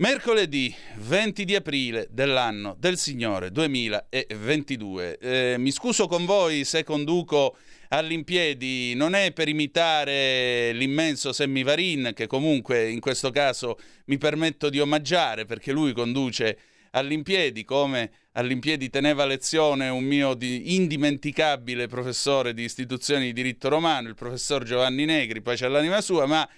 Mercoledì 20 di aprile dell'anno del Signore 2022. Eh, mi scuso con voi se conduco all'impiedi, non è per imitare l'immenso Sammy che comunque in questo caso mi permetto di omaggiare perché lui conduce all'impiedi come all'impiedi teneva lezione un mio indimenticabile professore di istituzioni di diritto romano, il professor Giovanni Negri, poi c'è l'anima sua, ma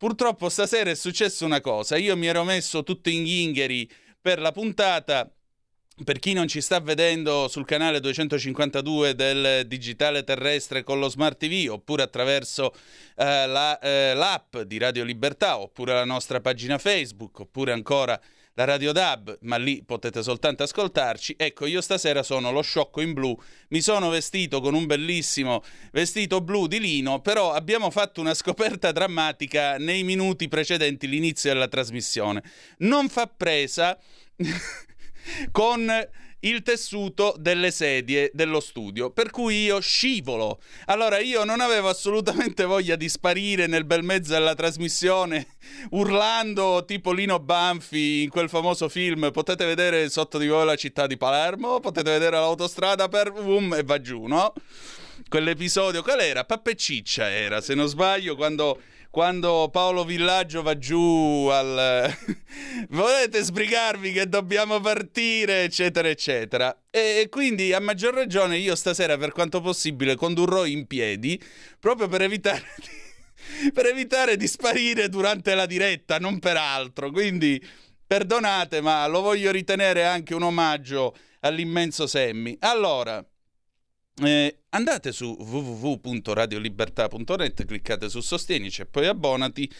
Purtroppo stasera è successa una cosa, io mi ero messo tutto in ghingheri per la puntata. Per chi non ci sta vedendo sul canale 252 del digitale terrestre con lo smart TV oppure attraverso eh, la, eh, l'app di Radio Libertà oppure la nostra pagina Facebook oppure ancora la Radio DAB, ma lì potete soltanto ascoltarci. Ecco, io stasera sono lo sciocco in blu, mi sono vestito con un bellissimo vestito blu di lino, però abbiamo fatto una scoperta drammatica nei minuti precedenti l'inizio della trasmissione. Non fa presa con il tessuto delle sedie dello studio, per cui io scivolo. Allora io non avevo assolutamente voglia di sparire nel bel mezzo della trasmissione urlando tipo Lino Banfi in quel famoso film. Potete vedere sotto di voi la città di Palermo, potete vedere l'autostrada per boom e va giù, no? Quell'episodio, qual era? Pappe Ciccia era, se non sbaglio, quando quando Paolo Villaggio va giù al volete sbrigarvi che dobbiamo partire, eccetera, eccetera. E quindi a maggior ragione io stasera, per quanto possibile, condurrò in piedi proprio per evitare di, per evitare di sparire durante la diretta, non per altro. Quindi perdonate, ma lo voglio ritenere anche un omaggio all'immenso Semmi. Allora, eh, andate su www.radiolibertà.net, cliccate su Sostienici e poi abbonati.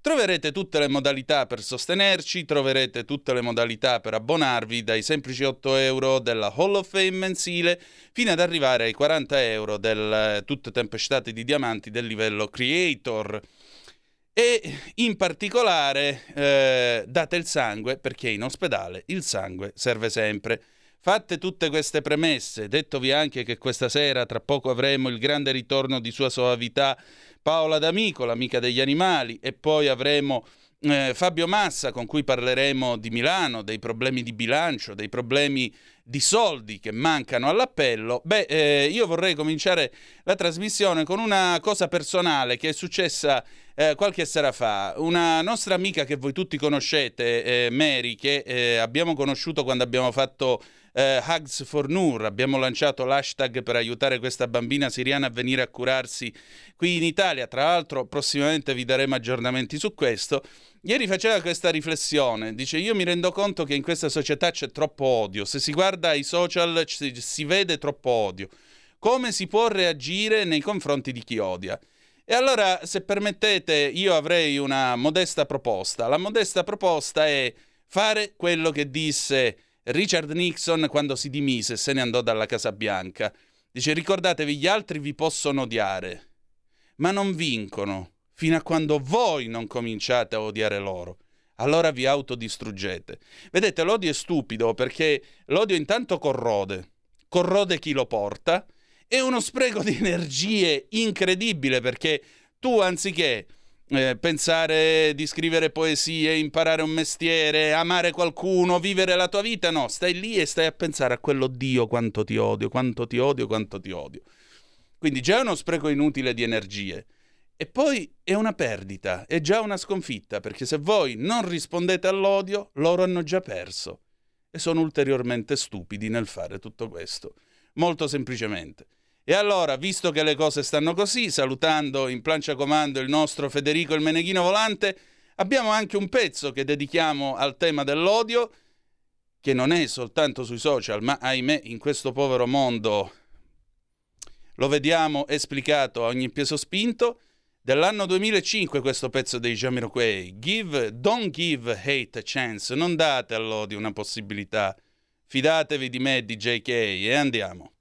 Troverete tutte le modalità per sostenerci, troverete tutte le modalità per abbonarvi, dai semplici 8 euro della Hall of Fame mensile fino ad arrivare ai 40 euro del tutte tempestate di diamanti del livello Creator. E in particolare eh, date il sangue perché in ospedale il sangue serve sempre. Fatte tutte queste premesse, dettovi anche che questa sera tra poco avremo il grande ritorno di sua soavità Paola D'Amico, l'amica degli animali, e poi avremo eh, Fabio Massa con cui parleremo di Milano, dei problemi di bilancio, dei problemi di soldi che mancano all'appello, beh, eh, io vorrei cominciare la trasmissione con una cosa personale che è successa eh, qualche sera fa. Una nostra amica che voi tutti conoscete, eh, Mary, che eh, abbiamo conosciuto quando abbiamo fatto eh, Hugs for Nur, abbiamo lanciato l'hashtag per aiutare questa bambina siriana a venire a curarsi qui in Italia. Tra l'altro, prossimamente vi daremo aggiornamenti su questo. Ieri faceva questa riflessione, dice io mi rendo conto che in questa società c'è troppo odio, se si guarda i social si, si vede troppo odio. Come si può reagire nei confronti di chi odia? E allora, se permettete, io avrei una modesta proposta. La modesta proposta è fare quello che disse Richard Nixon quando si dimise e se ne andò dalla Casa Bianca. Dice ricordatevi gli altri vi possono odiare, ma non vincono fino a quando voi non cominciate a odiare loro. Allora vi autodistruggete. Vedete, l'odio è stupido perché l'odio intanto corrode, corrode chi lo porta, è uno spreco di energie incredibile perché tu anziché eh, pensare di scrivere poesie, imparare un mestiere, amare qualcuno, vivere la tua vita, no, stai lì e stai a pensare a quello Dio quanto ti odio, quanto ti odio, quanto ti odio. Quindi già è uno spreco inutile di energie. E poi è una perdita, è già una sconfitta, perché se voi non rispondete all'odio, loro hanno già perso. E sono ulteriormente stupidi nel fare tutto questo. Molto semplicemente. E allora, visto che le cose stanno così, salutando in plancia comando il nostro Federico il Meneghino Volante, abbiamo anche un pezzo che dedichiamo al tema dell'odio, che non è soltanto sui social, ma ahimè in questo povero mondo lo vediamo esplicato a ogni peso spinto. Dell'anno 2005 questo pezzo dei Jamiroquai. Give, don't give hate a chance, non date all'odio una possibilità. Fidatevi di me, DJK, e andiamo.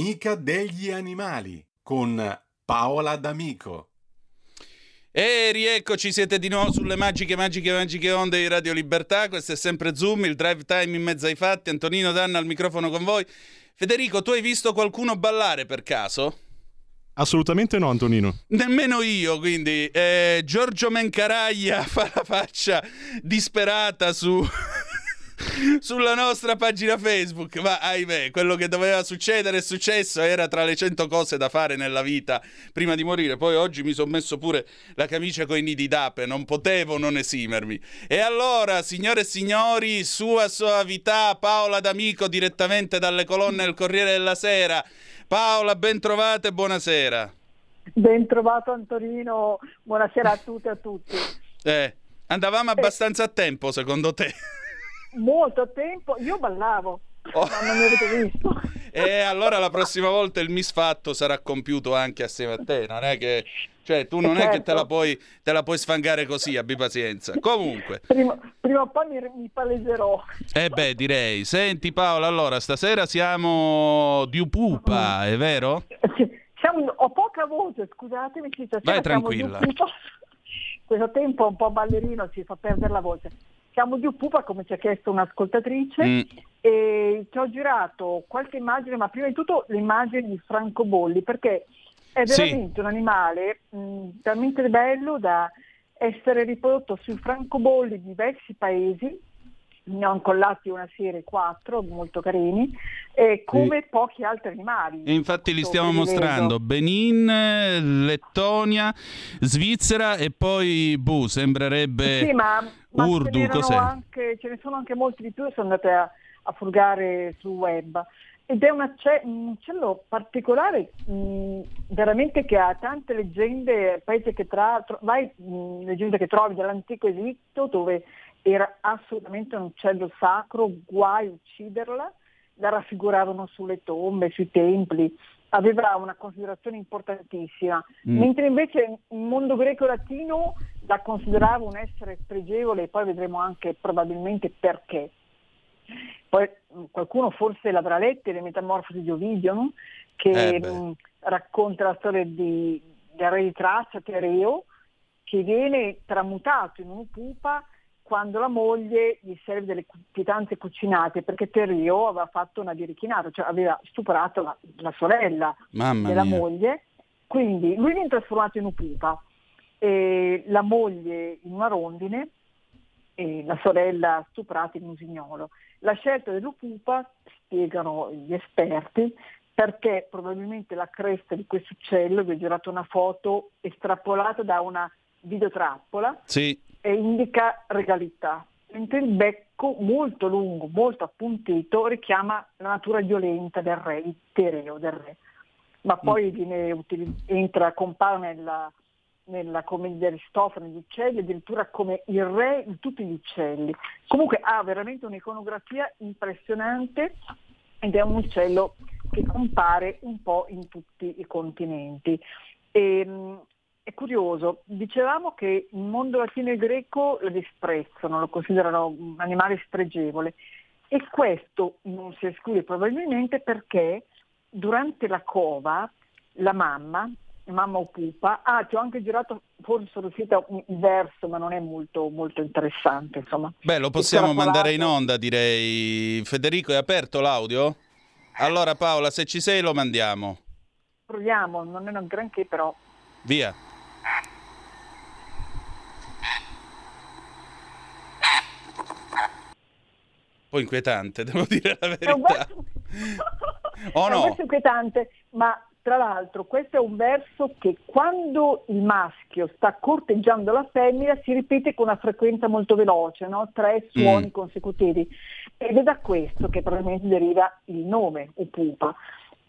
L'amica degli animali con Paola D'Amico. E rieccoci, siete di nuovo sulle magiche, magiche, magiche onde di Radio Libertà. Questo è sempre Zoom, il drive time in mezzo ai fatti. Antonino Danna al microfono con voi. Federico, tu hai visto qualcuno ballare per caso? Assolutamente no, Antonino. Nemmeno io, quindi eh, Giorgio Mencaraglia fa la faccia disperata su sulla nostra pagina Facebook. Ma ahimè, quello che doveva succedere è successo. Era tra le cento cose da fare nella vita prima di morire. Poi oggi mi sono messo pure la camicia con i nidi d'ape. Non potevo non esimermi. E allora, signore e signori, sua soavità, Paola D'Amico, direttamente dalle colonne del Corriere della Sera. Paola, ben trovata e buonasera. Ben trovato Antonino, buonasera a tutti e a tutti. Eh, andavamo abbastanza a tempo secondo te? Molto tempo, io ballavo, oh. ma non mi avete visto. E allora la prossima volta il misfatto sarà compiuto anche assieme a te, non è che... Cioè, tu non certo. è che te la, certo. puoi, te la puoi sfangare così, abbi pazienza. Comunque. Prima, prima o poi mi, mi, paleserò. Eh beh, direi. Senti Paola, allora, stasera siamo di Upupa, è vero? Siamo, ho poca voce, scusatemi. Vai tranquilla. Questo tempo un po' ballerino ci fa perdere la voce. Siamo di Pupa, come ci ha chiesto un'ascoltatrice, mm. e ci ho girato qualche immagine, ma prima di tutto l'immagine di francobolli, perché è veramente sì. un animale mh, talmente bello da essere riprodotto sui francobolli di diversi paesi, ne ho incollati una serie 4 molto carini e come sì. pochi altri animali e infatti li stiamo mostrando vedo. Benin, Lettonia Svizzera e poi Bu sembrerebbe sì, ma, ma Urdu ce, anche, ce ne sono anche molti di più sono andate a, a furgare sul web ed è un uccello particolare mh, veramente che ha tante leggende, paese che tra, tro, vai, mh, leggende che trovi dall'antico Egitto dove era assolutamente un uccello sacro, guai ucciderla, la raffiguravano sulle tombe, sui templi, aveva una considerazione importantissima, mm. mentre invece il mondo greco-latino la considerava un essere spregevole e poi vedremo anche probabilmente perché. Poi qualcuno forse l'avrà letta, le metamorfosi di Ovidio, no? che eh mh, racconta la storia di, del re di Tracia, Tereo, che viene tramutato in un pupa quando la moglie gli serve delle pietanze cucinate perché Terrio aveva fatto una birichinata, cioè aveva stuprato la, la sorella Mamma della mia. moglie, quindi lui viene trasformato in un pupa, e la moglie in una rondine e la sorella stuprata in un usignolo. La scelta dell'upupa, spiegano gli esperti, perché probabilmente la cresta di questo uccello, vi ho girato una foto estrapolata da una videotrappola, sì indica regalità, mentre il becco molto lungo, molto appuntito, richiama la natura violenta del re, il tereo del re. Ma mm. poi viene entra, compare nella, nella commedia di Aristofane gli uccelli, addirittura come il re di tutti gli uccelli. Comunque ha veramente un'iconografia impressionante ed è un uccello che compare un po' in tutti i continenti. E, ehm, è curioso, dicevamo che il mondo latino e greco lo disprezzano, lo considerano un animale spregevole e questo non si esclude probabilmente perché durante la cova la mamma, mamma o pupa, ah ti ho anche girato, forse sono riuscita il verso ma non è molto, molto interessante insomma. Beh lo possiamo mandare in onda direi, Federico è aperto l'audio? Allora Paola se ci sei lo mandiamo. Proviamo, non è un granché però. Via. Po' inquietante, devo dire la verità. oh, no? È un inquietante, ma tra l'altro questo è un verso che quando il maschio sta corteggiando la femmina si ripete con una frequenza molto veloce, no? tre suoni mm. consecutivi. Ed è da questo che probabilmente deriva il nome, Upupa.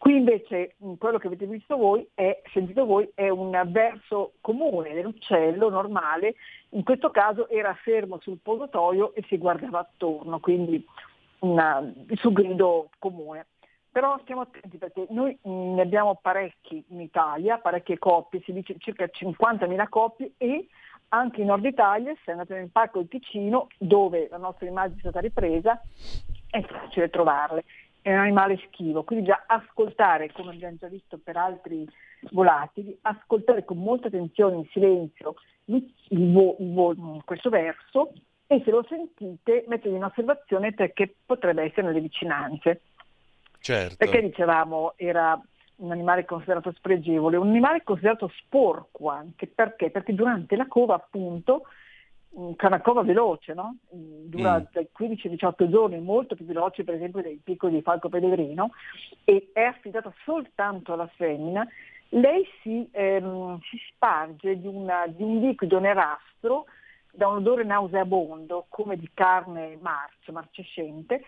Qui invece quello che avete visto voi è, sentito voi, è un verso comune dell'uccello normale, in questo caso era fermo sul posotoio e si guardava attorno, quindi una, il suo grido comune. Però stiamo attenti perché noi ne abbiamo parecchi in Italia, parecchie coppie, si dice circa 50.000 coppie e anche in Nord Italia, se andate nel parco del Ticino, dove la nostra immagine è stata ripresa, è facile trovarle è un animale schivo, quindi già ascoltare, come abbiamo già visto per altri volatili, ascoltare con molta attenzione in silenzio il il vo- questo verso e se lo sentite mettetevi in osservazione perché potrebbe essere nelle vicinanze. Certo. Perché dicevamo era un animale considerato spregevole, un animale considerato sporco anche, perché? Perché durante la cova appunto che è una veloce, no? dura Mm. dai 15 ai 18 giorni, molto più veloce per esempio dei piccoli di falco pellegrino e è affidata soltanto alla femmina, lei si, ehm, si sparge di, una- di un liquido nerastro da un odore nauseabondo come di carne marcia, marcescente,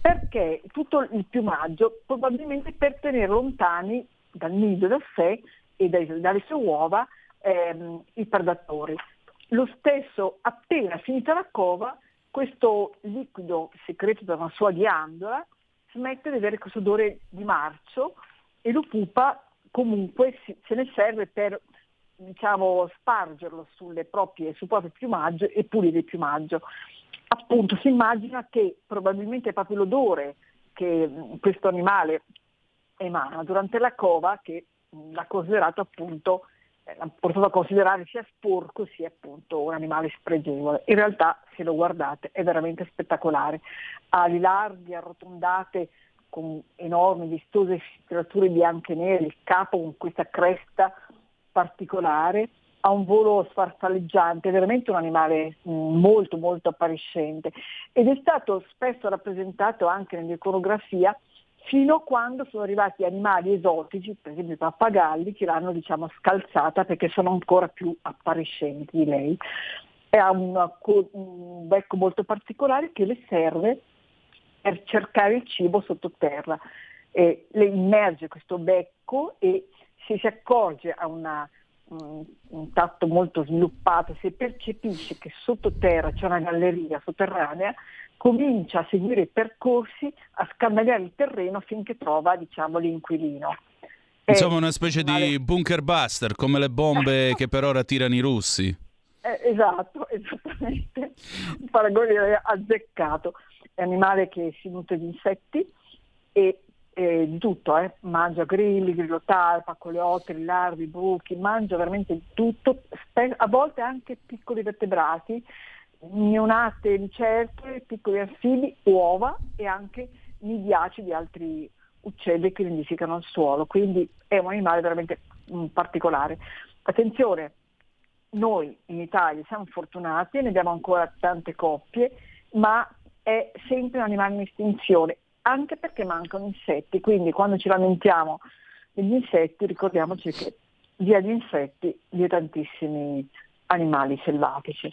perché tutto il piumaggio probabilmente per tenere lontani dal nido, da sé e dai- dalle sue uova ehm, i predatori. Lo stesso, appena finita la cova, questo liquido segreto da una sua ghiandola smette di avere questo odore di marcio e lo pupa comunque se ne serve per diciamo, spargerlo proprie, sul proprio piumaggio e pulire il piumaggio. Appunto si immagina che probabilmente è proprio l'odore che mh, questo animale emana durante la cova che mh, l'ha considerato appunto eh, l'ha portato a considerare sia sporco sia appunto un animale spregevole. In realtà, se lo guardate, è veramente spettacolare. Ha ali larghi, arrotondate, con enormi, vistose striature bianche e nere, il capo con questa cresta particolare, ha un volo sfarfalleggiante, è veramente un animale mh, molto molto appariscente ed è stato spesso rappresentato anche nell'iconografia fino a quando sono arrivati animali esotici, per esempio i pappagalli, che l'hanno diciamo, scalzata perché sono ancora più appariscenti di lei. E ha una un becco molto particolare che le serve per cercare il cibo sottoterra. E le immerge questo becco e se si accorge a una, un, un tatto molto sviluppato, se percepisce che sottoterra c'è una galleria sotterranea, comincia a seguire i percorsi, a scandagliare il terreno finché trova diciamo, l'inquilino. Insomma, una specie animale- di bunker buster, come le bombe che per ora tirano i russi. Eh, esatto, esattamente. Un paragone azzeccato. È un animale che si nutre di insetti e eh, di tutto, eh. mangia grilli, grillo talpa, coleotteri, larvi, buchi, mangia veramente di tutto, a volte anche piccoli vertebrati, neonate lucertole, piccoli anfibi, uova e anche nidiaci di altri uccelli che nidificano al suolo, quindi è un animale veramente mm, particolare. Attenzione, noi in Italia siamo fortunati, ne abbiamo ancora tante coppie, ma è sempre un animale in estinzione, anche perché mancano insetti, quindi quando ci lamentiamo degli insetti ricordiamoci che via gli insetti via tantissimi animali selvatici.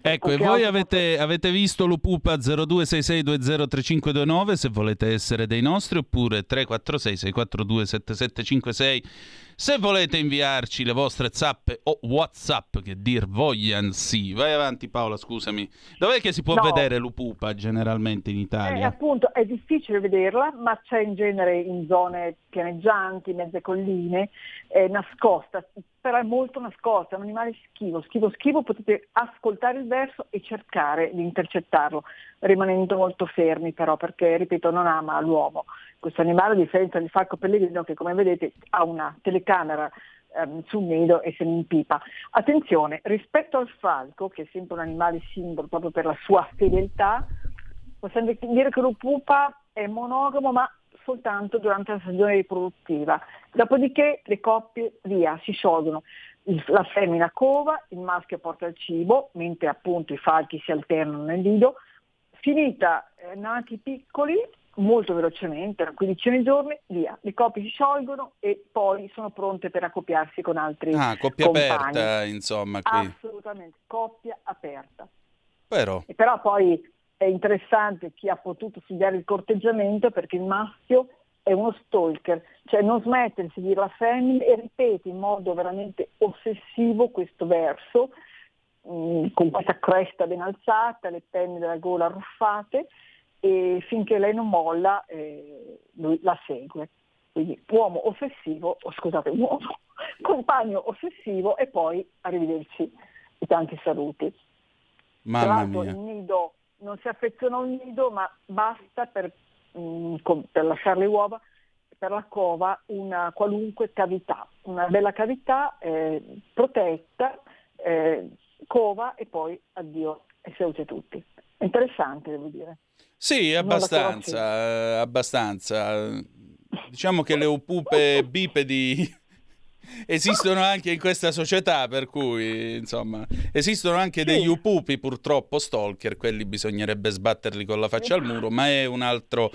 Ecco, e voi avete, avete visto Lupupa 0266203529 se volete essere dei nostri oppure 346 642 7756 se volete inviarci le vostre zappe o whatsapp che dir voglian sì. Vai avanti Paola, scusami. Dov'è che si può No. vedere Lupupa generalmente in Eh, Italia? appunto è difficile vederla, ma c'è in genere in zone pianeggianti, mezze colline, è nascosta, però è molto nascosta, è un animale schivo, schivo, schivo, potete ascoltare il verso e cercare di intercettarlo, rimanendo molto fermi però, perché ripeto non ama l'uomo. Questo animale, a differenza del falco pellegrino, che come vedete ha una telecamera ehm, sul nido e se ne impipa. Attenzione, rispetto al falco, che è sempre un animale simbolo proprio per la sua fedeltà, possiamo dire che lo pupa è monogamo ma soltanto durante la stagione riproduttiva. Dopodiché le coppie via, si sciolgono. La femmina cova, il maschio porta il cibo, mentre appunto i falchi si alternano nel nido. Finita eh, nati piccoli, molto velocemente, una quindicina di giorni, via. Le coppie si sciolgono e poi sono pronte per accoppiarsi con altri Ah, coppia compagni. aperta, insomma, qui. Assolutamente, coppia aperta. Però E però poi è interessante chi ha potuto studiare il corteggiamento perché il maschio è uno stalker, cioè non smette di seguire la femmina e ripete in modo veramente ossessivo questo verso, mh, con questa cresta ben alzata, le penne della gola arruffate, e finché lei non molla eh, lui la segue. Quindi uomo ossessivo, o scusate, uomo, compagno ossessivo e poi arrivederci e tanti saluti. Tra mamma l'altro mia. il nido non si affeziona a un nido, ma basta per mh, mm, per lasciare le uova, per la cova una qualunque cavità, una bella cavità eh, protetta, eh, cova e poi addio e salute tutti. Interessante devo dire. Sì, abbastanza, eh, abbastanza. Diciamo che le upupe bipedi esistono anche in questa società, per cui insomma esistono anche degli upupi purtroppo stalker, quelli bisognerebbe sbatterli con la faccia al muro, ma è un altro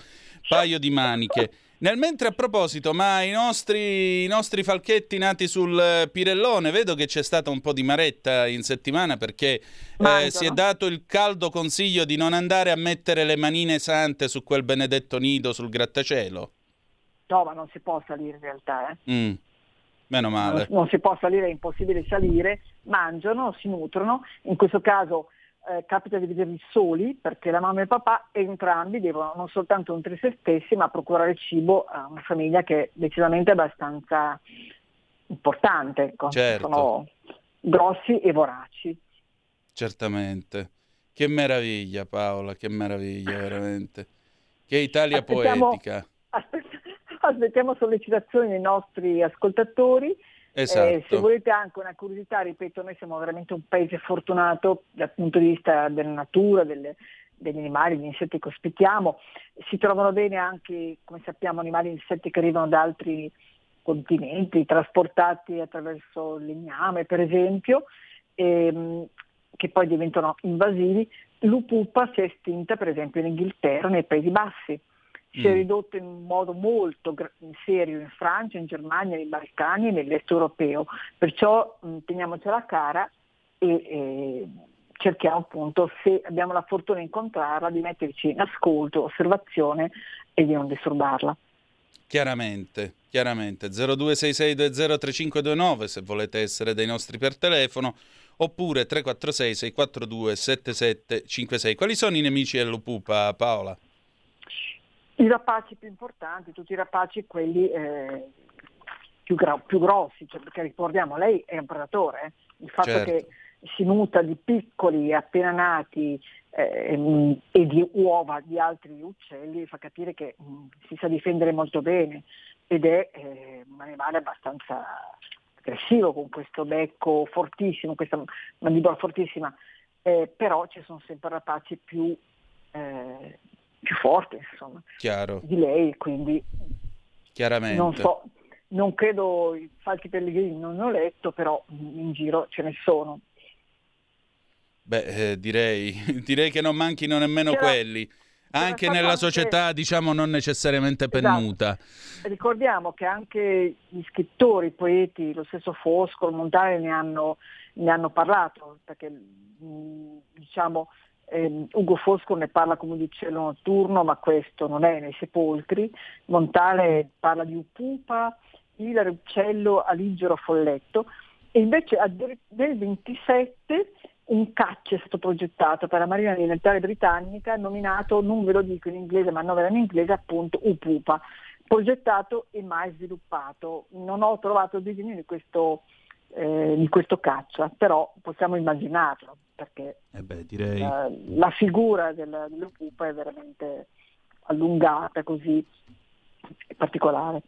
paio di maniche. Nel mentre a proposito, ma i nostri, i nostri, falchetti nati sul Pirellone, vedo che c'è stata un po' di maretta in settimana perché eh, si è dato il caldo consiglio di non andare a mettere le manine sante su quel benedetto nido sul grattacielo. No, ma non si può salire in realtà. Eh. Mm. Meno male. Non, non si può salire, è impossibile salire, mangiano, si nutrono, in questo caso eh, capita di vederli soli perché la mamma e il papà entrambi devono non soltanto nutrire se stessi ma procurare cibo a una famiglia che è decisamente abbastanza importante, ecco. certo. sono grossi e voraci. Certamente. Che meraviglia Paola, che meraviglia veramente. Che Italia aspettiamo, poetica. Aspettiamo sollecitazioni dei nostri ascoltatori Esatto. Eh, se volete anche una curiosità, ripeto, noi siamo veramente un paese fortunato dal punto di vista della natura, delle, degli animali, degli insetti che ospitiamo. Si trovano bene anche, come sappiamo, animali e insetti che arrivano da altri continenti, trasportati attraverso legname, per esempio, ehm, che poi diventano invasivi. L'upupa si è estinta, per esempio, in Inghilterra, nei Paesi Bassi si è mm. ridotto in modo molto serio in Francia, in Germania, nei Balcani e nell'est europeo. Perciò mh, teniamocela cara e, e cerchiamo appunto, se abbiamo la fortuna di incontrarla, di metterci in ascolto, osservazione e di non disturbarla. Chiaramente, chiaramente. 0266203529 se volete essere dei nostri per telefono oppure 346 642 7756. Quali sono i nemici dell'Upupa, Paola? I rapaci più importanti, tutti i rapaci quelli eh, più, gra- più, grossi, cioè, perché ricordiamo, lei è un predatore, eh? il fatto certo. che si nutra di piccoli appena nati eh, e di uova di altri uccelli fa capire che mh, mm, si sa difendere molto bene ed è eh, un animale abbastanza aggressivo con questo becco fortissimo, questa mandibola fortissima, eh, però ci sono sempre rapaci più eh, più forte insomma, Chiaro. di lei, quindi Chiaramente. non so, non credo i falchi pellegrini, non ne ho letto, però in giro ce ne sono. Beh, eh, direi, direi che non manchino nemmeno C'era, quelli. Anche nella anche... società, diciamo, non necessariamente esatto. pennuta. Ricordiamo che anche gli scrittori, i poeti, lo stesso Fosco, Montale ne hanno, ne hanno parlato, perché diciamo, eh, Ugo Fosco ne parla come di cielo notturno, ma questo non è nei sepolcri. Montale parla di Upupa, Ilare Uccello, Aligero Folletto. E invece nel 27 un caccia è stato progettato per la Marina Militare Britannica nominato, non ve lo dico in inglese ma non in inglese, appunto Upupa, progettato e mai sviluppato. Non ho trovato il disegno di questo, eh, di questo caccia, però possiamo immaginarlo perché eh beh, direi... la, la, figura del, dello pupa è veramente allungata così particolare.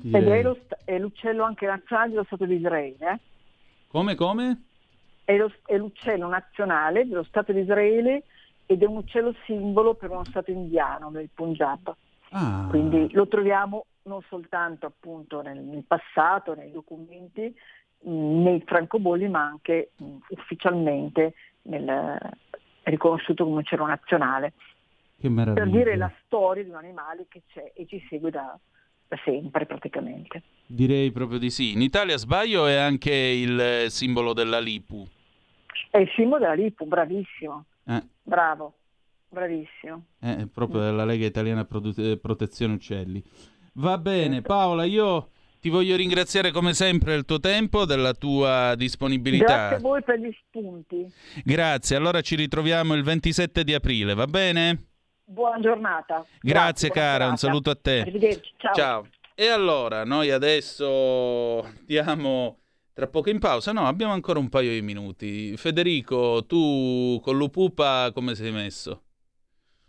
Direi. Ed è, lo, è, l'uccello anche nazionale dello Stato di Israele. Eh? Come, come? È, lo, è l'uccello nazionale dello Stato di Israele ed è un uccello simbolo per uno Stato indiano, del Punjab. Ah. Quindi lo troviamo non soltanto appunto nel, nel passato, nei documenti, nei francobolli, ma anche mh, ufficialmente nel, è riconosciuto come cielo nazionale. Per dire la storia di un animale che c'è e ci segue da, da sempre praticamente. Direi proprio di sì. In Italia sbaglio è anche il simbolo della Lipu. È il simbolo della Lipu, bravissimo. Eh. Bravo, bravissimo. Eh, è proprio della Lega Italiana Prote- Protezione Uccelli. Va bene, certo. Paola, io ti voglio ringraziare come sempre del tuo tempo, della tua disponibilità. Grazie a voi per gli spunti. Grazie, allora ci ritroviamo il 27 di aprile, va bene? Buona giornata. Grazie, Grazie cara, un saluto a te. Arrivederci, ciao. Ciao. E allora, noi adesso diamo tra poco in pausa. No, abbiamo ancora un paio di minuti. Federico, tu con l'Upupa come sei messo?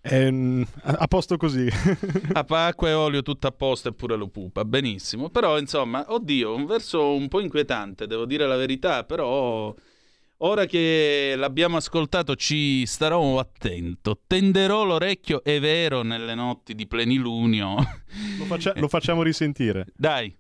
Ehm, a, posto così. A acqua e olio tutto a posto e pure lo pupa, benissimo. Però insomma, oddio, un verso un po' inquietante, devo dire la verità, però ora che l'abbiamo ascoltato ci starò attento. Tenderò l'orecchio, è vero, nelle notti di plenilunio. Lo, faccia- lo facciamo risentire. Dai.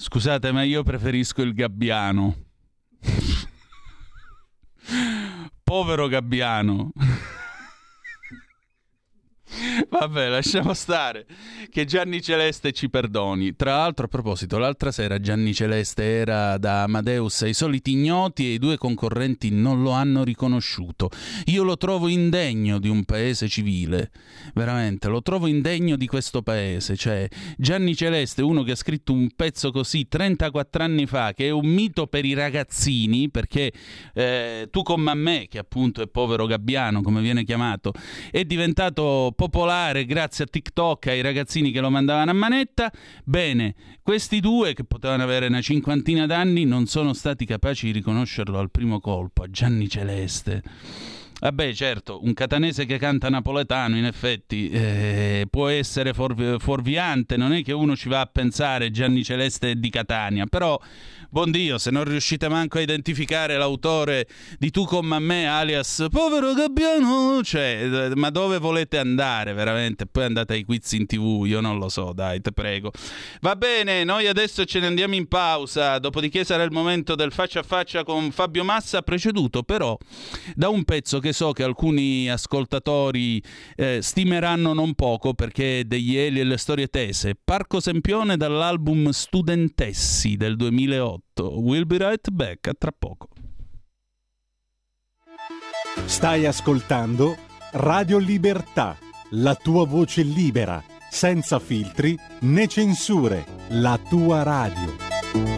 Scusate, ma io preferisco il gabbiano. Povero gabbiano. Vabbè, lasciamo stare. Che Gianni Celeste ci perdoni. Tra l'altro, a proposito, l'altra sera Gianni Celeste era da Amadeus ai soliti ignoti e i due concorrenti non lo hanno riconosciuto. Io lo trovo indegno di un paese civile. Veramente, lo trovo indegno di questo paese. Cioè, Gianni Celeste, uno che ha scritto un pezzo così 34 anni fa, che è un mito per i ragazzini, perché eh, tu con me, che appunto è povero gabbiano, come viene chiamato, è diventato popolare grazie a TikTok, ai ragazzini che lo mandavano a manetta. Bene, questi due, che potevano avere una cinquantina d'anni, non sono stati capaci di riconoscerlo al primo colpo, a Gianni Celeste. Vabbè, certo, un catanese che canta napoletano, in effetti, eh, può essere fuor- fuorviante, non è che uno ci va a pensare Gianni Celeste di Catania, però, buon Dio, se non riuscite manco a identificare l'autore di Tu con me, alias Povero Gabbiano, cioè, eh, ma dove volete andare, veramente? Poi andate ai quiz in tv, io non lo so, dai, te prego. Va bene, noi adesso ce ne andiamo in pausa, dopodiché sarà il momento del faccia a faccia con Fabio Massa, preceduto però da un pezzo che so che alcuni ascoltatori eh, stimeranno non poco perché degli Eli e le storie tese. Parco Sempione dall'album Studentessi del 2008. We'll be right back, a tra poco. Stai ascoltando Radio Libertà, la tua voce libera, senza filtri né censure, la tua radio.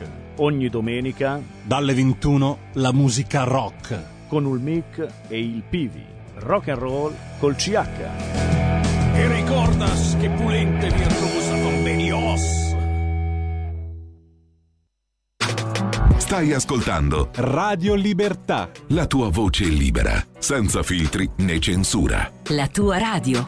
Ogni domenica Dalle 21 la musica rock. con il mic e il Pivi. Rock and roll col CH. E recordas que pulente virtuosa convenios. Stai ascoltando Radio Libertà. la tua voce libera, senza filtri né censura. La tua radio.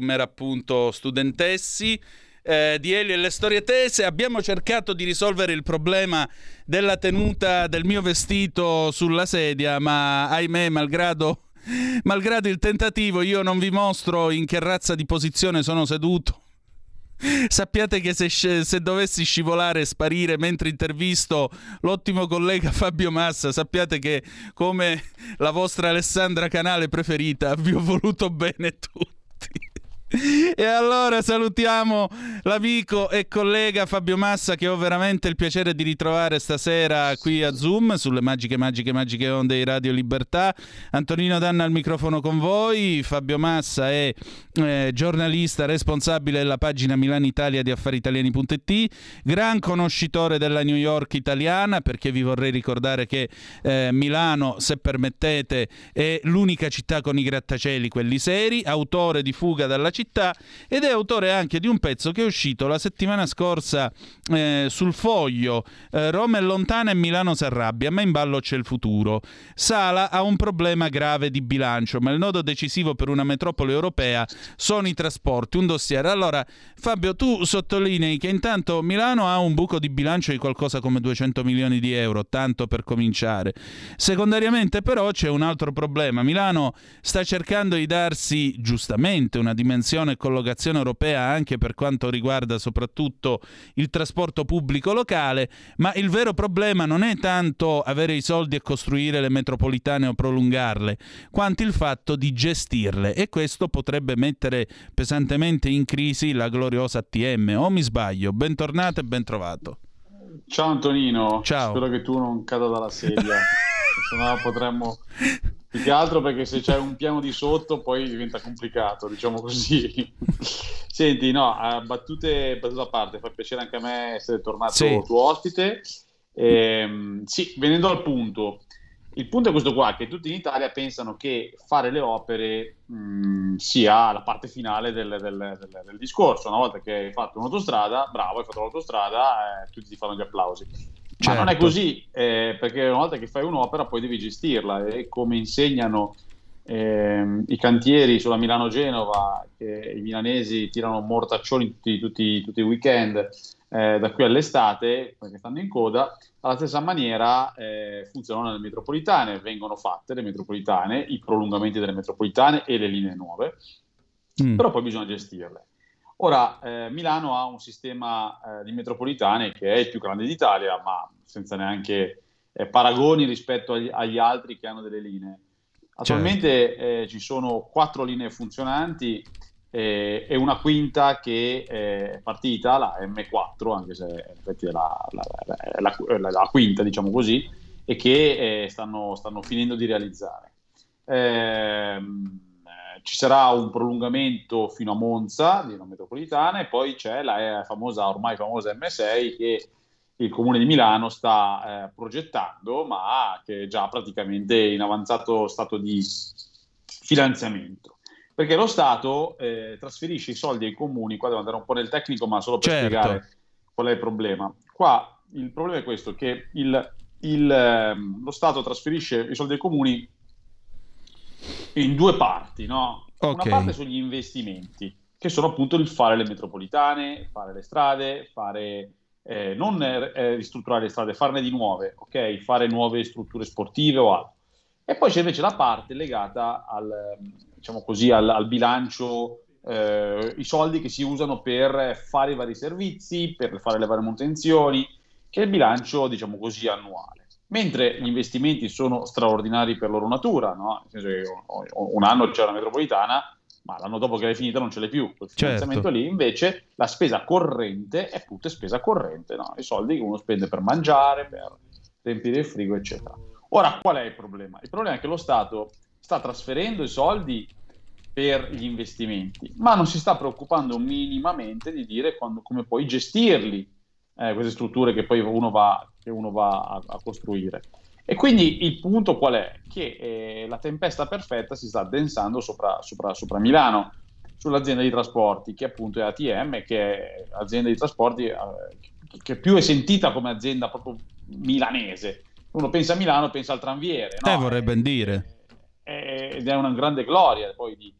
2008, l'album era appunto Studentessi. eh, di Elio e le storie tese abbiamo cercato di risolvere il problema della tenuta del mio vestito sulla sedia ma ahimè malgrado, malgrado il tentativo io non vi mostro in che razza di posizione sono seduto Sappiate che se, se dovessi scivolare e sparire mentre intervisto l'ottimo collega Fabio Massa, sappiate che come la vostra Alessandra Canale preferita vi ho voluto bene tutti. E allora salutiamo l'amico e collega Fabio Massa che ho veramente il piacere di ritrovare stasera qui a Zoom sulle magiche, magiche, magiche onde di Radio Libertà. Antonino Danna al microfono con voi. Fabio Massa è eh, giornalista responsabile della pagina Milano Italia di affaritaliani.it, gran conoscitore della New York italiana perché vi vorrei ricordare che eh, Milano, se permettete, è l'unica città con i grattacieli, quelli seri, autore di Fuga dalla città ed è autore anche di un pezzo che è uscito la settimana scorsa eh, sul foglio eh, Roma è lontana e Milano si arrabbia, ma in ballo c'è il futuro. Sala ha un problema grave di bilancio, ma il nodo decisivo per una metropoli europea sono i trasporti, un dossier. Allora, Fabio, tu sottolinei che intanto Milano ha un buco di bilancio di qualcosa come 200 milioni di euro, tanto per cominciare. Secondariamente però c'è un altro problema. Milano sta cercando di darsi giustamente una dimensione e collocazione europea anche per quanto riguarda soprattutto il trasporto pubblico locale, ma il vero problema non è tanto avere i soldi e costruire le metropolitane o prolungarle, quanto il fatto di gestirle e questo potrebbe mettere pesantemente in crisi la gloriosa ATM. O mi sbaglio? Bentornato e bentrovato. Ciao Antonino, Ciao. spero che tu non cada dalla sedia, se no potremmo... Più che altro perché se c'è un piano di sotto poi diventa complicato, diciamo così. Senti, no, battute, battute a parte, fa piacere anche a me essere tornato Sì. tuo ospite. Ehm, sì, venendo al punto, il punto è questo qua, che tutti in Italia pensano che fare le opere mh, sia la parte finale del, del- del- del discorso. Una volta che hai fatto un'autostrada, bravo, hai fatto l'autostrada, eh, tutti ti fanno gli applausi. Ma non è Certo. così, eh, perché una volta che fai un'opera poi devi gestirla e come insegnano ehm, i cantieri sulla Milano-Genova, che i milanesi tirano mortaccioni tutti, tutti- tutti i weekend eh, da qui all'estate, perché stanno in coda, alla stessa maniera eh, funzionano le metropolitane, vengono fatte le metropolitane, i prolungamenti delle metropolitane e le linee nuove, mm. però poi bisogna gestirle. Ora, eh, Milano ha un sistema eh, di metropolitane che è il più grande d'Italia, ma senza neanche eh, paragoni rispetto agli, agli, altri che hanno delle linee. Attualmente certo. Eh, ci sono quattro linee funzionanti eh, e una quinta che è partita, la M4, anche se in effetti è la, la, la, la quinta, diciamo così, e che eh, stanno, stanno, finendo di realizzare. Eh, ci sarà un prolungamento fino a Monza di una metropolitana e poi c'è la famosa, ormai famosa M6 che il Comune di Milano sta eh, progettando, ma che è già praticamente in avanzato stato di finanziamento perché lo Stato eh, trasferisce i soldi ai comuni, qua devo andare un po' nel tecnico, ma solo per certo. spiegare qual è il problema. Qua il problema è questo, che il, il, eh, lo Stato trasferisce i soldi ai comuni in due parti, no? Okay. Una parte sugli investimenti, che sono appunto il fare le metropolitane, fare le strade, fare... Eh, non eh, ristrutturare le strade, farne di nuove, ok? Fare nuove strutture sportive o altro. E poi c'è invece la parte legata al, diciamo così, al, al bilancio eh, i soldi che si usano per fare i vari servizi, per fare le varie manutenzioni, che è il bilancio, diciamo così, annuale. Mentre gli investimenti sono straordinari per loro natura, no? nel senso che un anno c'è una metropolitana, ma l'anno dopo che l'hai finita non ce l'hai più, quel finanziamento certo. lì, invece la spesa corrente è tutta spesa corrente, no? i soldi che uno spende per mangiare, per riempire il frigo, eccetera. Ora, qual è il problema? Il problema è che lo Stato sta trasferendo i soldi per gli investimenti, ma non si sta preoccupando minimamente di dire quando, come poi gestirli, eh, queste strutture che poi uno va, uno va a, a, costruire. E quindi il punto qual è? Che eh, la tempesta perfetta si sta addensando sopra, sopra, sopra, Milano, sull'azienda di trasporti, che appunto è ATM, che è azienda di trasporti eh, che più è sentita come azienda proprio milanese. Uno pensa a Milano, pensa al tranviere. No? Eh, vorrei ben dire ed è una grande gloria poi di,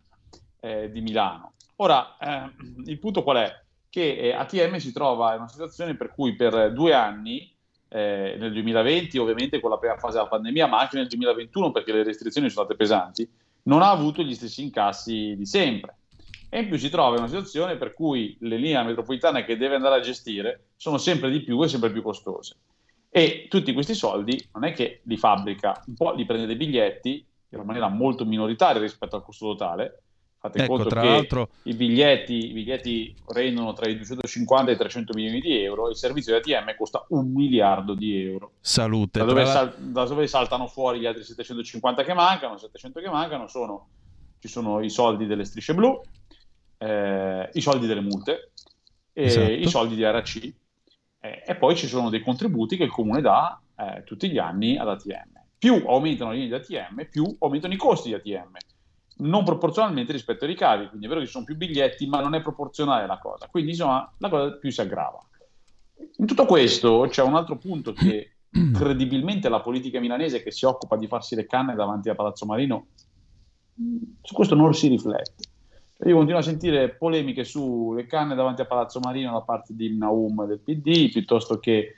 eh, di Milano. Ora, eh, il punto qual è? Che eh, ATM si trova in una situazione per cui per due anni, eh, nel 2020 ovviamente con la prima fase della pandemia, ma anche nel 2021 perché le restrizioni sono state pesanti, non ha avuto gli stessi incassi di sempre. E in più si trova in una situazione per cui le linee metropolitane che deve andare a gestire sono sempre di più e sempre più costose. E tutti questi soldi non è che li fabbrica, un po' li prende dei biglietti in maniera molto minoritaria rispetto al costo totale. Fate ecco, conto che l'altro... i, biglietti, i biglietti rendono tra i 250 e i 300 milioni di euro, il servizio di ATM costa un miliardo di euro. Salute. Da dove, sal- da dove saltano fuori gli altri 750 che mancano, 700 che mancano, sono, ci sono i soldi delle strisce blu, eh, i soldi delle multe, e esatto. i soldi di RC. Eh, e poi ci sono dei contributi che il comune dà eh, tutti gli anni ad ATM più aumentano le linee di ATM, più aumentano i costi di ATM, non proporzionalmente rispetto ai ricavi. Quindi è vero che ci sono più biglietti, ma non è proporzionale la cosa. Quindi insomma la cosa più si aggrava. In tutto questo c'è un altro punto che credibilmente la politica milanese che si occupa di farsi le canne davanti a Palazzo Marino, su questo non si riflette. Io continuo a sentire polemiche sulle canne davanti a Palazzo Marino da parte di Naum del PD, piuttosto che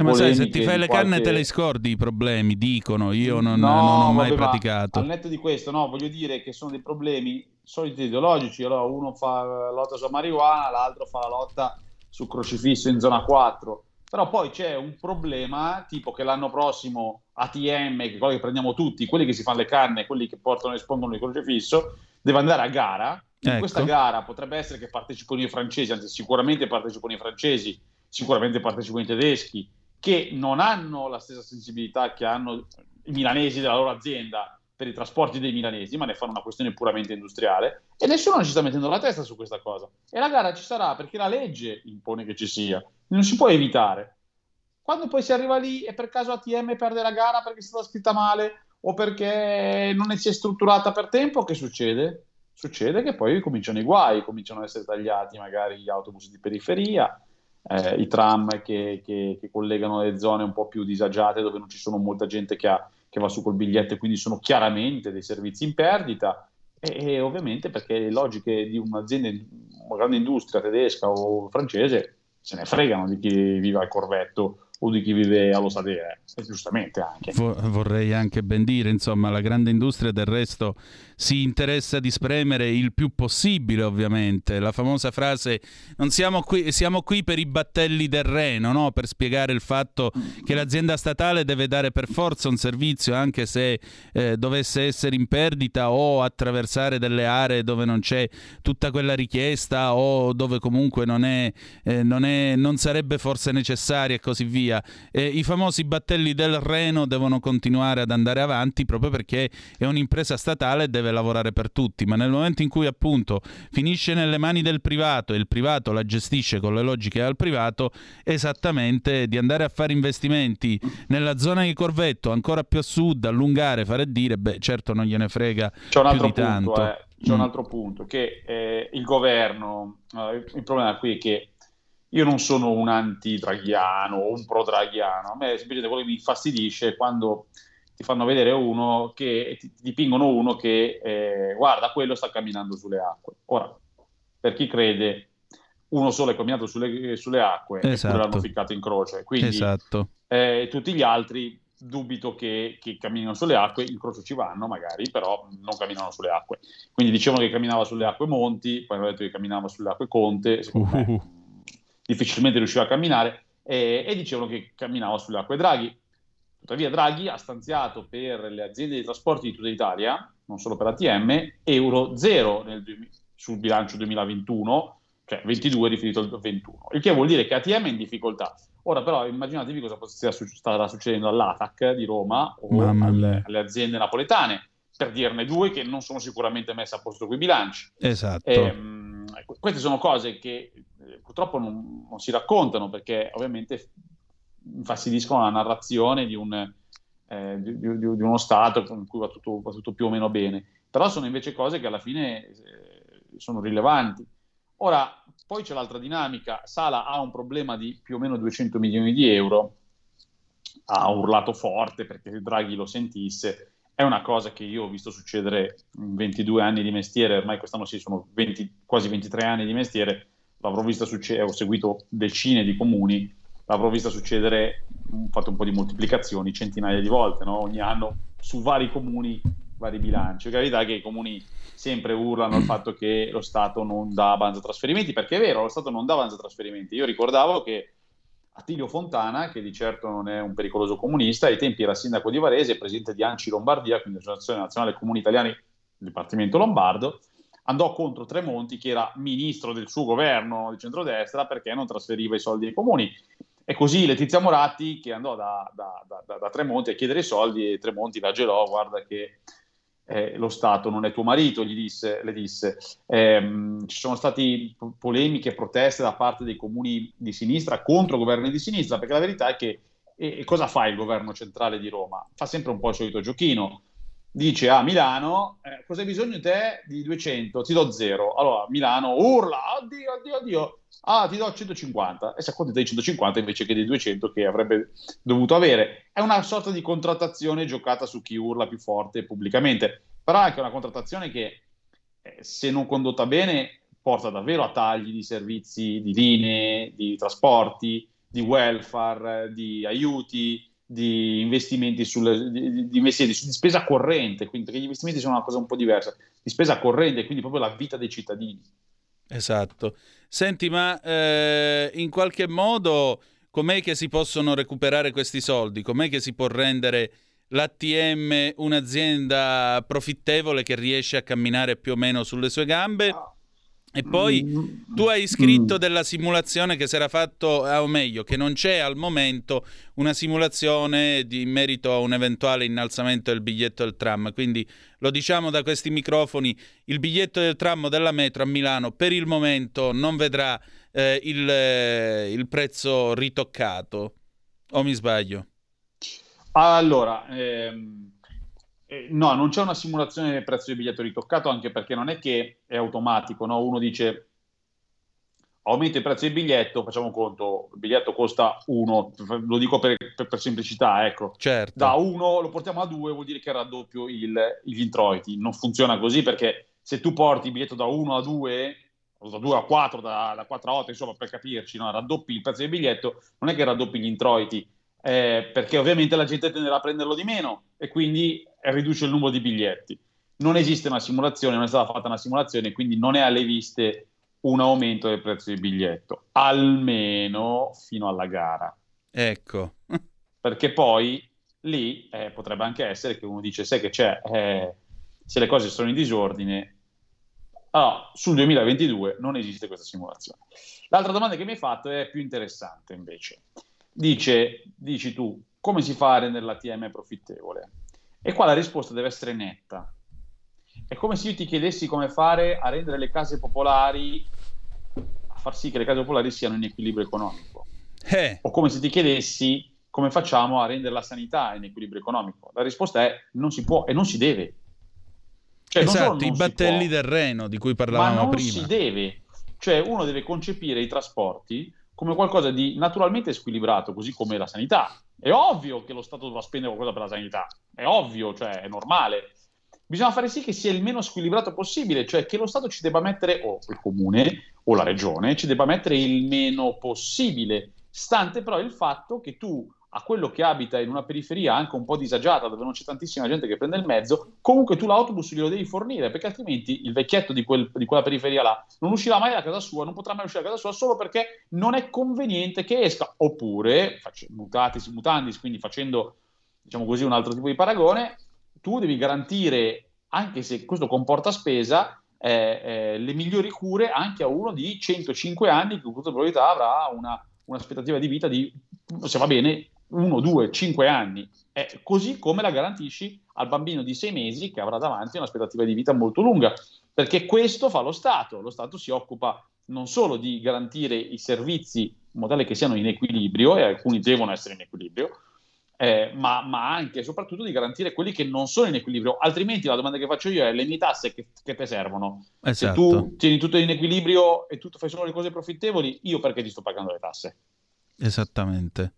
eh, ma sai, se ti fai le qualche... canne te le scordi i problemi, dicono, io non, no, non ho mai vabbè, praticato. Al netto di questo, no, voglio dire che sono dei problemi soliti ideologici, allora uno fa la lotta sulla marijuana, l'altro fa la lotta sul crocifisso in zona 4, però poi c'è un problema tipo che l'anno prossimo ATM, che quelli che prendiamo tutti, quelli che si fanno le canne, quelli che portano e espongono il crocifisso, deve andare a gara, in ecco. questa gara potrebbe essere che partecipano i francesi, anzi sicuramente partecipano i francesi, sicuramente partecipano i tedeschi, che non hanno la stessa sensibilità che hanno i milanesi della loro azienda per i trasporti dei milanesi, ma ne fanno una questione puramente industriale e nessuno ci sta mettendo la testa su questa cosa. E la gara ci sarà perché la legge impone che ci sia, non si può evitare. Quando poi si arriva lì e per caso ATM perde la gara perché è stata scritta male o perché non si è strutturata per tempo, che succede? Succede che poi cominciano i guai, cominciano ad essere tagliati magari gli autobus di periferia, eh, i tram che, che, che, collegano le zone un po' più disagiate dove non ci sono molta gente che, ha, che va su col biglietto e quindi sono chiaramente dei servizi in perdita. E, e ovviamente perché le logiche di un'azienda, una grande industria tedesca o francese se ne fregano di chi vive al corvetto o di chi vive allo Sadere, e giustamente anche. Vorrei anche ben dire, insomma, la grande industria del resto si interessa di spremere il più possibile, ovviamente. La famosa frase non siamo qui, siamo qui per i battelli del Reno, no? per spiegare il fatto che l'azienda statale deve dare per forza un servizio, anche se eh, dovesse essere in perdita o attraversare delle aree dove non c'è tutta quella richiesta o dove comunque non, è, eh, non, è, non sarebbe forse necessaria e così via. Eh, I famosi battelli del Reno devono continuare ad andare avanti proprio perché è un'impresa statale e deve lavorare per tutti, ma nel momento in cui appunto finisce nelle mani del privato e il privato la gestisce con le logiche al privato, esattamente di andare a fare investimenti nella zona di Corvetto, ancora più a sud, allungare, fare dire, beh certo non gliene frega c'è un altro più di punto, tanto. eh, c'è un Mm. altro punto, che eh, il governo, eh, il problema qui è che io non sono un anti-draghiano o un pro-draghiano, a me semplicemente quello che mi infastidisce è quando ti fanno vedere uno che ti, dipingono uno che eh, guarda, quello sta camminando sulle acque. Ora, per chi crede, uno solo è camminato sulle, sulle acque Esatto. e l'hanno ficcato in croce. Quindi Esatto. eh, tutti gli altri dubito che, che camminino sulle acque, in croce ci vanno magari, però non camminano sulle acque. Quindi dicevano che camminava sulle acque Monti, poi hanno detto che camminava sulle acque Conte, secondo me Uh. Difficilmente riusciva a camminare, e, e dicevano che camminava sulle acque Draghi. Tuttavia Draghi ha stanziato per le aziende di trasporti di tutta Italia, non solo per ATM, euro zero nel sul bilancio 2021, cioè 22 riferito al 21, il che vuol dire che ATM è in difficoltà. Ora però immaginatevi cosa stia starà succedendo all'ATAC di Roma o alle, alle aziende napoletane, per dirne due che non sono sicuramente messe a posto quei bilanci. Esatto. Ehm, que- queste sono cose che eh, purtroppo non, non si raccontano perché ovviamente infastidiscono la narrazione di, un, eh, di- di- di uno Stato con cui va tutto, va tutto più o meno bene. Però sono invece cose che alla fine eh, sono rilevanti. Ora, poi c'è l'altra dinamica. Sala ha un problema di più o meno 200 milioni di euro, ha urlato forte perché Draghi lo sentisse. È una cosa che io ho visto succedere in 22 anni di mestiere, ormai quest'anno sì, sono 20 quasi 23 anni di mestiere, l'avrò vista succedere, ho seguito decine di comuni, l'avrò vista succedere, ho fatto un po' di moltiplicazioni, centinaia di volte, no? ogni anno su vari comuni, vari bilanci. La verità è che i comuni sempre urlano il fatto che lo Stato non dà avanzo trasferimenti, perché è vero, lo Stato non dà avanzo trasferimenti. Io ricordavo che Attilio Fontana, che di certo non è un pericoloso comunista, ai tempi era sindaco di Varese e presidente di Anci Lombardia, quindi Associazione Nazionale Comuni Italiani, Dipartimento Lombardo, andò contro Tremonti, che era ministro del suo governo di centrodestra, perché non trasferiva i soldi ai comuni. E così Letizia Moratti, che andò da- da- da- da Tremonti a chiedere i soldi, e Tremonti la gelò, guarda che eh, lo Stato non è tuo marito, gli disse, le disse. Ehm, ci sono state polemiche proteste da parte dei comuni di sinistra contro governi di sinistra, perché la verità è che e, e cosa fa il governo centrale di Roma? Fa sempre un po' il solito giochino. Dice a Milano, eh, cosa hai bisogno te di 200? Ti do zero. Allora Milano urla, oddio, oddio, oddio. Ah, ti do 150 e si accontenta di 150 invece che dei 200 che avrebbe dovuto avere. È una sorta di contrattazione giocata su chi urla più forte pubblicamente, però è anche una contrattazione che eh, se non condotta bene porta davvero a tagli di servizi, di linee, di trasporti, di welfare, di aiuti, di investimenti, sulle, di, di investimenti su- di spesa corrente, quindi perché gli investimenti sono una cosa un po' diversa, di spesa corrente, quindi proprio la vita dei cittadini. Esatto. Senti, ma eh, in qualche modo com'è che si possono recuperare questi soldi? Com'è che si può rendere l'ATM un'azienda profittevole che riesce a camminare più o meno sulle sue gambe? E poi tu hai scritto della simulazione che si era fatto, ah, o meglio, che non c'è al momento una simulazione di, in merito a un eventuale innalzamento del biglietto del tram. Quindi lo diciamo da questi microfoni, il biglietto del tram o della metro a Milano per il momento non vedrà eh, il, eh, il prezzo ritoccato. O mi sbaglio? Allora, ehm, eh, no, non c'è una simulazione del prezzo del biglietto ritoccato, anche perché non è che è automatico, no? Uno dice aumenta il prezzo del biglietto, facciamo conto, il biglietto costa 1, lo dico per, per- per semplicità, ecco. Certo. Da 1 lo portiamo a 2 vuol dire che raddoppio il- gli introiti. Non funziona così perché se tu porti il biglietto da 1 a 2, da 2 a 4, da, da 4 a 8, insomma, per capirci, no? raddoppi il prezzo del biglietto, non è che raddoppi gli introiti, eh, perché ovviamente la gente tenderà a prenderlo di meno e quindi riduce il numero di biglietti. Non esiste una simulazione, non è stata fatta una simulazione, quindi non è alle viste un aumento del prezzo del biglietto, almeno fino alla gara. Ecco. perché poi lì eh, potrebbe anche essere che uno dice, sai che c'è, eh, se le cose sono in disordine, allora, sul 2022 non esiste questa simulazione. L'altra domanda che mi hai fatto è più interessante invece. Dice, dici tu, come si fa a rendere l'ATM profittevole? E qua la risposta deve essere netta. È come se io ti chiedessi come fare a rendere le case popolari, a far sì che le case popolari siano in equilibrio economico. Eh. O come se ti chiedessi come facciamo a rendere la sanità in equilibrio economico. La risposta è non si può e non si deve. Cioè, esatto, i battelli del Reno di cui parlavamo ma non prima. si deve. Cioè, uno deve concepire i trasporti come qualcosa di naturalmente squilibrato, così come la sanità. È ovvio che lo Stato dovrà spendere qualcosa per la sanità, è ovvio, cioè è normale. Bisogna fare sì che sia il meno squilibrato possibile, cioè che lo Stato ci debba mettere, o il comune o la regione, ci debba mettere il meno possibile, stante però il fatto che tu a quello che abita in una periferia anche un po' disagiata, dove non c'è tantissima gente che prende il mezzo, comunque tu l'autobus glielo devi fornire, perché altrimenti il vecchietto di, quel, di quella periferia là non uscirà mai da casa sua, non potrà mai uscire da casa sua solo perché non è conveniente che esca. Oppure, mutatis mutandis, quindi facendo diciamo così un altro tipo di paragone, tu devi garantire, anche se questo comporta spesa, eh, eh, le migliori cure anche a uno di 105 anni che con tutta probabilità avrà una, un'aspettativa di vita di, se va bene, uno, due, cinque anni, eh, così come la garantisci al bambino di sei mesi che avrà davanti un'aspettativa di vita molto lunga, perché questo fa lo Stato. Lo Stato si occupa non solo di garantire i servizi in modo tale che siano in equilibrio, e alcuni devono essere in equilibrio, eh, ma, ma, anche e soprattutto di garantire quelli che non sono in equilibrio. Altrimenti la domanda che faccio io è le mie tasse che, che te servono? Esatto. Se tu tieni tutto in equilibrio e tu fai solo le cose profittevoli, io perché ti sto pagando le tasse? Esattamente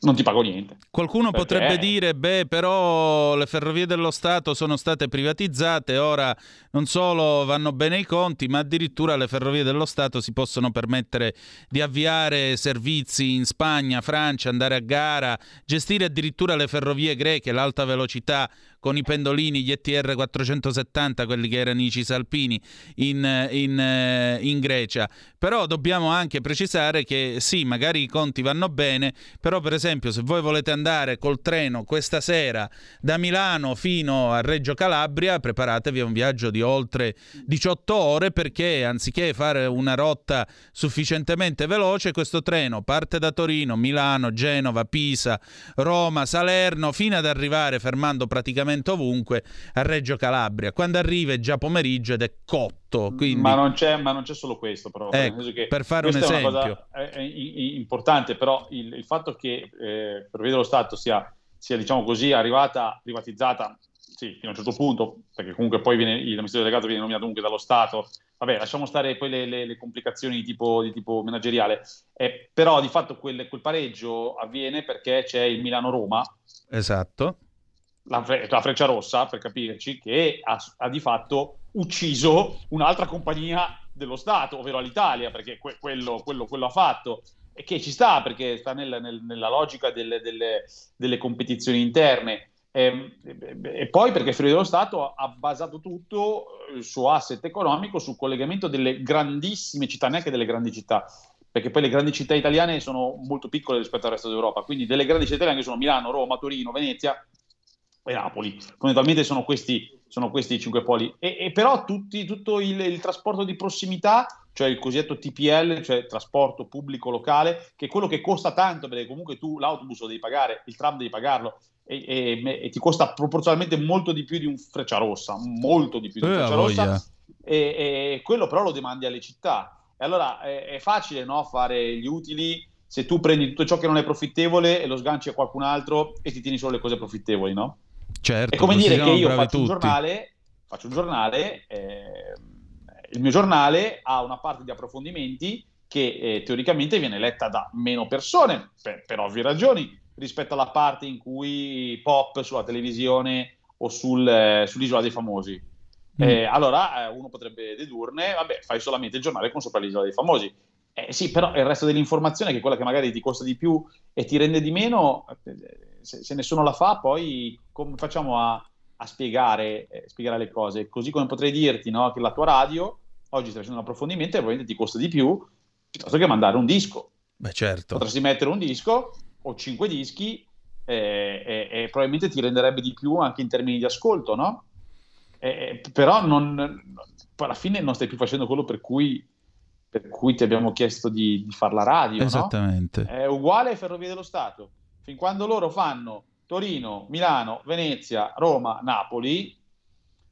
non ti pago niente. Qualcuno Perché... potrebbe dire, beh, però le ferrovie dello Stato sono state privatizzate, ora non solo vanno bene i conti, ma addirittura le ferrovie dello Stato si possono permettere di avviare servizi in Spagna, Francia, andare a gara, gestire addirittura le ferrovie greche, l'alta velocità con i pendolini, gli ETR 470, quelli che erano i Cisalpini in, in, in Grecia. Però dobbiamo anche precisare che sì, magari i conti vanno bene, però per esempio se voi volete andare col treno questa sera da Milano fino a Reggio Calabria, preparatevi a un viaggio di oltre 18 ore perché anziché fare una rotta sufficientemente veloce, questo treno parte da Torino, Milano, Genova, Pisa, Roma, Salerno, fino ad arrivare fermando praticamente praticamente ovunque a Reggio Calabria. Quando arriva è già pomeriggio ed è cotto. Quindi... Ma, non c'è, ma non c'è solo questo, però. Ecco, per fare un esempio. È una cosa è, è, importante, però il, il fatto che eh, per dello Stato sia, sia, diciamo così, arrivata privatizzata sì, fino a un certo punto, perché comunque poi viene, l'amministratore delegato viene nominato comunque dallo Stato. Vabbè, lasciamo stare poi le, le, le complicazioni di tipo, di tipo manageriale, eh, però di fatto quel, quel, pareggio avviene perché c'è il Milano-Roma. Esatto la, la, Freccia Rossa, per capirci, che ha, ha, di fatto ucciso un'altra compagnia dello Stato, ovvero l'Italia, perché que- quello, quello, quello, ha fatto. E che ci sta, perché sta nel, nel, nella logica delle, delle, delle competizioni interne. E, e, e, poi perché Ferrovie dello Stato ha basato tutto il suo asset economico sul collegamento delle grandissime città, neanche delle grandi città, perché poi le grandi città italiane sono molto piccole rispetto al resto d'Europa, quindi delle grandi città italiane sono Milano, Roma, Torino, Venezia, e Napoli. Fondamentalmente sono questi, sono questi i cinque poli. E, e però tutti, tutto il, il, trasporto di prossimità, cioè il cosiddetto TPL, cioè trasporto pubblico locale, che è quello che costa tanto, perché comunque tu l'autobus lo devi pagare, il tram devi pagarlo, e, e, e ti costa proporzionalmente molto di più di un Frecciarossa, molto di più di un eh, Frecciarossa, e, quello però lo demandi alle città. E allora è, è facile no, fare gli utili se tu prendi tutto ciò che non è profittevole e lo sganci a qualcun altro e ti tieni solo le cose profittevoli, no? Certo, è come dire che io faccio un giornale, faccio un giornale eh, il mio giornale ha una parte di approfondimenti che eh, teoricamente viene letta da meno persone, per, per, ovvie ragioni, rispetto alla parte in cui pop sulla televisione o sul, eh, sull'isola dei famosi. Eh, allora eh, uno potrebbe dedurne, vabbè, fai solamente il giornale con sopra l'isola dei famosi. Eh, sì, però il resto dell'informazione, che è quella che magari ti costa di più e ti rende di meno, se, se nessuno la fa, poi come facciamo a, a spiegare, eh, spiegare, le cose? Così come potrei dirti no, che la tua radio oggi sta facendo un approfondimento e probabilmente ti costa di più piuttosto che mandare un disco. Beh, certo. Potresti mettere un disco o cinque dischi eh, e, e, probabilmente ti renderebbe di più anche in termini di ascolto, no? Eh, però non, alla fine non stai più facendo quello per cui, per cui ti abbiamo chiesto di, di fare la radio. Esattamente. No? È uguale ai Ferrovie dello Stato. Fin quando loro fanno Torino, Milano, Venezia, Roma, Napoli,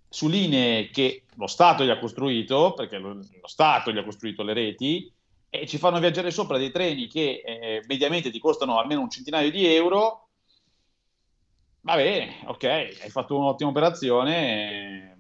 su linee che lo Stato gli ha costruito, perché lo, lo Stato gli ha costruito le reti, e ci fanno viaggiare sopra dei treni che eh, mediamente ti costano almeno un centinaio di euro, va bene, ok, hai fatto un'ottima operazione,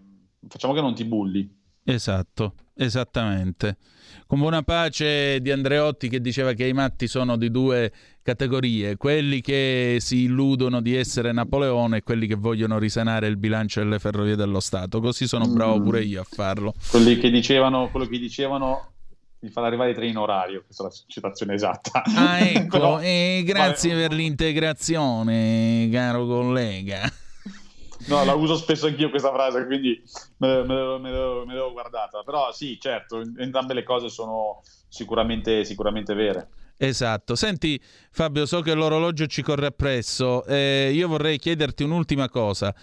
facciamo che non ti bulli. Esatto, esattamente. Con buona pace di Andreotti che diceva che i matti sono di due categorie, quelli che si illudono di essere Napoleone e quelli che vogliono risanare il bilancio delle ferrovie dello Stato. Così sono bravo mm. pure io a farlo. Quelli che dicevano, quello che dicevano di far arrivare i treni in orario, questa è la citazione esatta. Ah, ecco, Però, eh, grazie ma... per l'integrazione, caro collega. No, la uso spesso anch'io questa frase, quindi me, me, me, me l'ho guardata. Però sì, certo, entrambe le cose sono sicuramente, sicuramente vere. Esatto. Senti Fabio, so che l'orologio ci corre appresso. Eh, io vorrei chiederti un'ultima cosa.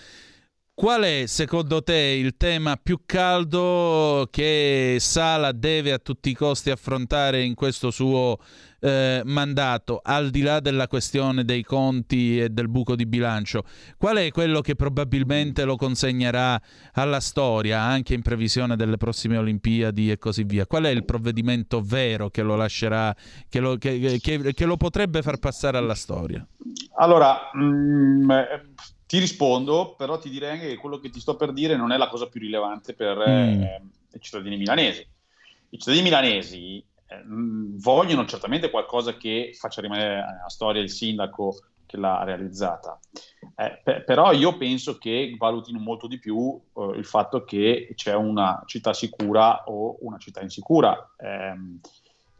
Qual è secondo te il tema più caldo che Sala deve a tutti i costi affrontare in questo suo eh, mandato, al di là della questione dei conti e del buco di bilancio? Qual è quello che probabilmente lo consegnerà alla storia, anche in previsione delle prossime Olimpiadi e così via? Qual è il provvedimento vero che lo lascerà, che lo, che, che, che lo potrebbe far passare alla storia? Allora, mh, mm, ti rispondo, però ti direi anche che quello che ti sto per dire non è la cosa più rilevante per mm. eh, i cittadini milanesi. I cittadini milanesi vogliono certamente qualcosa che faccia rimanere la storia il sindaco che l'ha realizzata. Eh, per, però io penso che valutino molto di più eh, il fatto che c'è una città sicura o una città insicura. Ehm,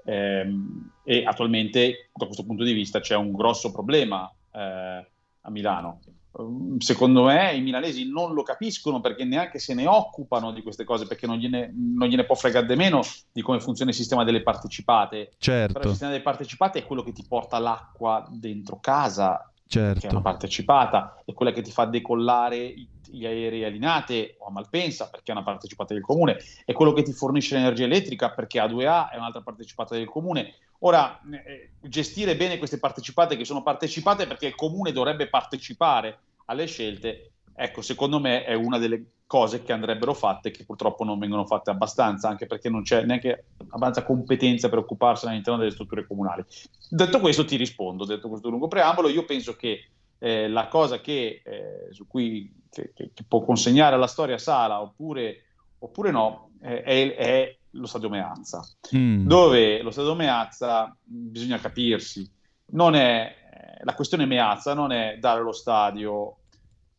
ehm, e attualmente, da questo punto di vista, c'è un grosso problema eh, a Milano. Ehm, secondo me i milanesi non lo capiscono perché neanche se ne occupano di queste cose, perché non gliene, non gliene può fregare di meno di come funziona il sistema delle partecipate. Certo. Però il sistema delle partecipate è quello che ti porta l'acqua dentro casa, certo. che è una partecipata, è quella che ti fa decollare gli aerei a Linate o a Malpensa perché è una partecipata del comune, è quello che ti fornisce l'energia elettrica perché A2A è un'altra partecipata del comune. Ora, eh, gestire bene queste partecipate che sono partecipate perché il comune dovrebbe partecipare alle scelte, ecco, secondo me è una delle cose che andrebbero fatte che purtroppo non vengono fatte abbastanza, anche perché non c'è neanche abbastanza competenza per occuparsene all'interno delle strutture comunali. Detto questo ti rispondo, detto questo lungo preambolo, io penso che eh, la cosa che, eh, su cui che, che, può consegnare alla storia Sala oppure, oppure no eh, è, è, lo stadio Meazza, mm. dove lo stadio Meazza bisogna capirsi, non è eh, la questione Meazza non è dare lo stadio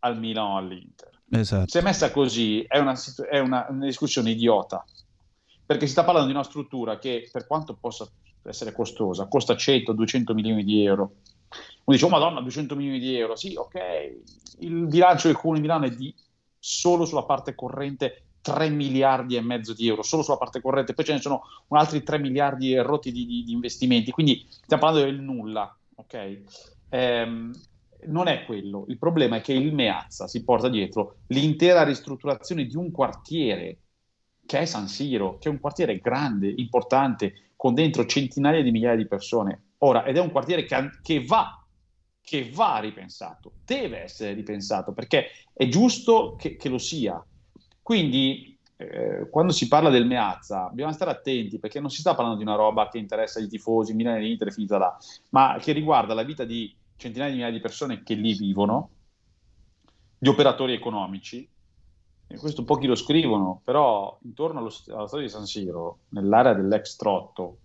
al Milan o all'Inter. Esatto. Se è messa così è, una, è una, una discussione idiota, perché si sta parlando di una struttura che per quanto possa essere costosa, costa 100-200 milioni di euro uno dice, oh madonna, 200 milioni di euro. Sì, ok, il bilancio del Comune di Milano è di solo sulla parte corrente 3 miliardi e mezzo di euro, solo sulla parte corrente, poi ce ne sono altri 3 miliardi e rotti di, di, di, investimenti, quindi stiamo parlando del nulla, ok? Ehm, non è quello, il problema è che il Meazza si porta dietro l'intera ristrutturazione di un quartiere che è San Siro, che è un quartiere grande, importante, con dentro centinaia di migliaia di persone. Ora, ed è un quartiere che, che va che va ripensato, deve essere ripensato perché è giusto che, che lo sia. Quindi, eh, quando si parla del Meazza, bisogna stare attenti perché non si sta parlando di una roba che interessa i tifosi, Milano e Inter finita là, ma che riguarda la vita di centinaia di migliaia di persone che lì vivono, di operatori economici. E questo pochi lo scrivono, però intorno allo, alla storia di San Siro, nell'area dell'ex Trotto,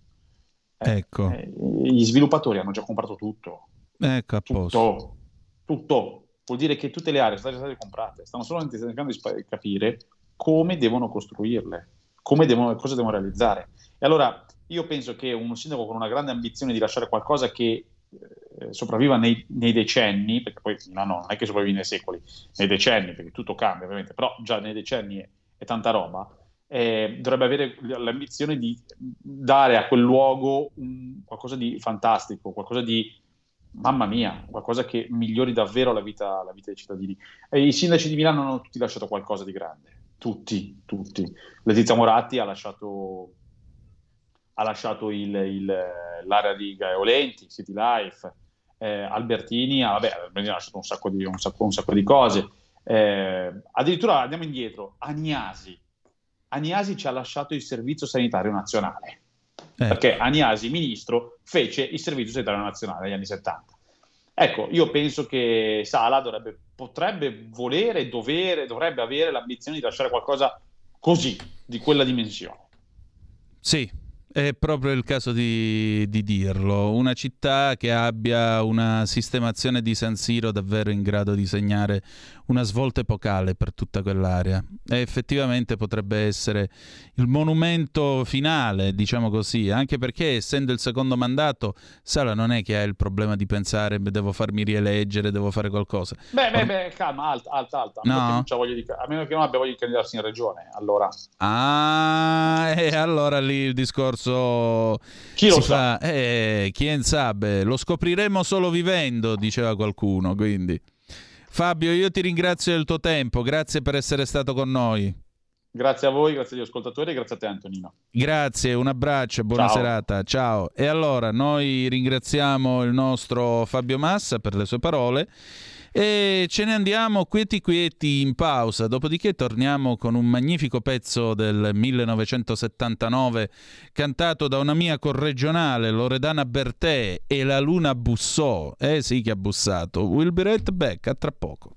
eh, ecco. eh, gli sviluppatori hanno già comprato tutto Ecco, a posto. Tutto, tutto. Vuol dire che tutte le aree sono state comprate. Stanno solo cercando di capire come devono costruirle, come devono, cosa devono realizzare. E allora io penso che un sindaco con una grande ambizione di lasciare qualcosa che eh, sopravviva nei, nei, decenni, perché poi no, no, non è che sopravvive nei secoli, nei decenni, perché tutto cambia ovviamente, però già nei decenni è, è tanta roba, eh, dovrebbe avere l'ambizione di dare a quel luogo un, qualcosa di fantastico, qualcosa di, mamma mia, qualcosa che migliori davvero la vita, la vita dei cittadini. E I sindaci di Milano hanno tutti lasciato qualcosa di grande, tutti, tutti. Letizia Moratti ha lasciato ha lasciato il, il, l'area di Gaeolenti, City Life, eh, Albertini, ah, vabbè, Albertini ha lasciato un sacco di, un sacco, un sacco di cose. Eh, addirittura andiamo indietro, Aniasi. Aniasi ci ha lasciato il Servizio Sanitario Nazionale, eh. perché Aniasi, ministro, fece il Servizio Sanitario Nazionale negli anni 70. Ecco, io penso che Sala dovrebbe, potrebbe volere, dovere, dovrebbe avere l'ambizione di lasciare qualcosa così, di quella dimensione. Sì, è proprio il caso di, di, dirlo. Una città che abbia una sistemazione di San Siro davvero in grado di segnare una svolta epocale per tutta quell'area. E effettivamente potrebbe essere il monumento finale, diciamo così, anche perché essendo il secondo mandato, Sala non è che ha il problema di pensare devo farmi rieleggere, devo fare qualcosa. Beh, beh, beh calma, alta, alta, alta. No? Di, a meno che non abbia voglia di candidarsi in regione, allora... Ah, e allora lì il discorso... Chi lo sa? Fa, eh, chi sa, lo scopriremo solo vivendo, diceva qualcuno, quindi... Fabio, io ti ringrazio del tuo tempo, grazie per essere stato con noi. Grazie a voi, grazie agli ascoltatori e grazie a te Antonino. Grazie, un abbraccio, buona Ciao. serata, ciao. E allora noi ringraziamo il nostro Fabio Massa per le sue parole e ce ne andiamo quieti quieti in pausa, dopodiché torniamo con un magnifico pezzo del 1979 cantato da una mia corregionale Loredana Bertè e la luna bussò, eh sì che ha bussato, we'll be right back, a tra poco.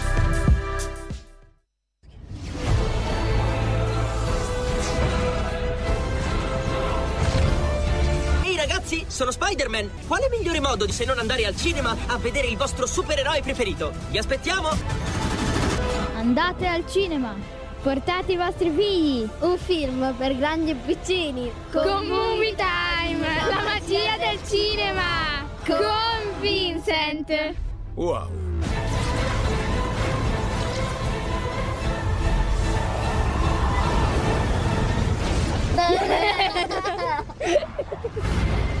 Sono Spider-Man. Quale migliore modo di se non andare al cinema a vedere il vostro supereroe preferito? Vi aspettiamo! Andate al cinema! Portate i vostri figli! Un film per grandi e piccini! Con, con Movie Time! La magia del cinema! Con Vincent! Wow!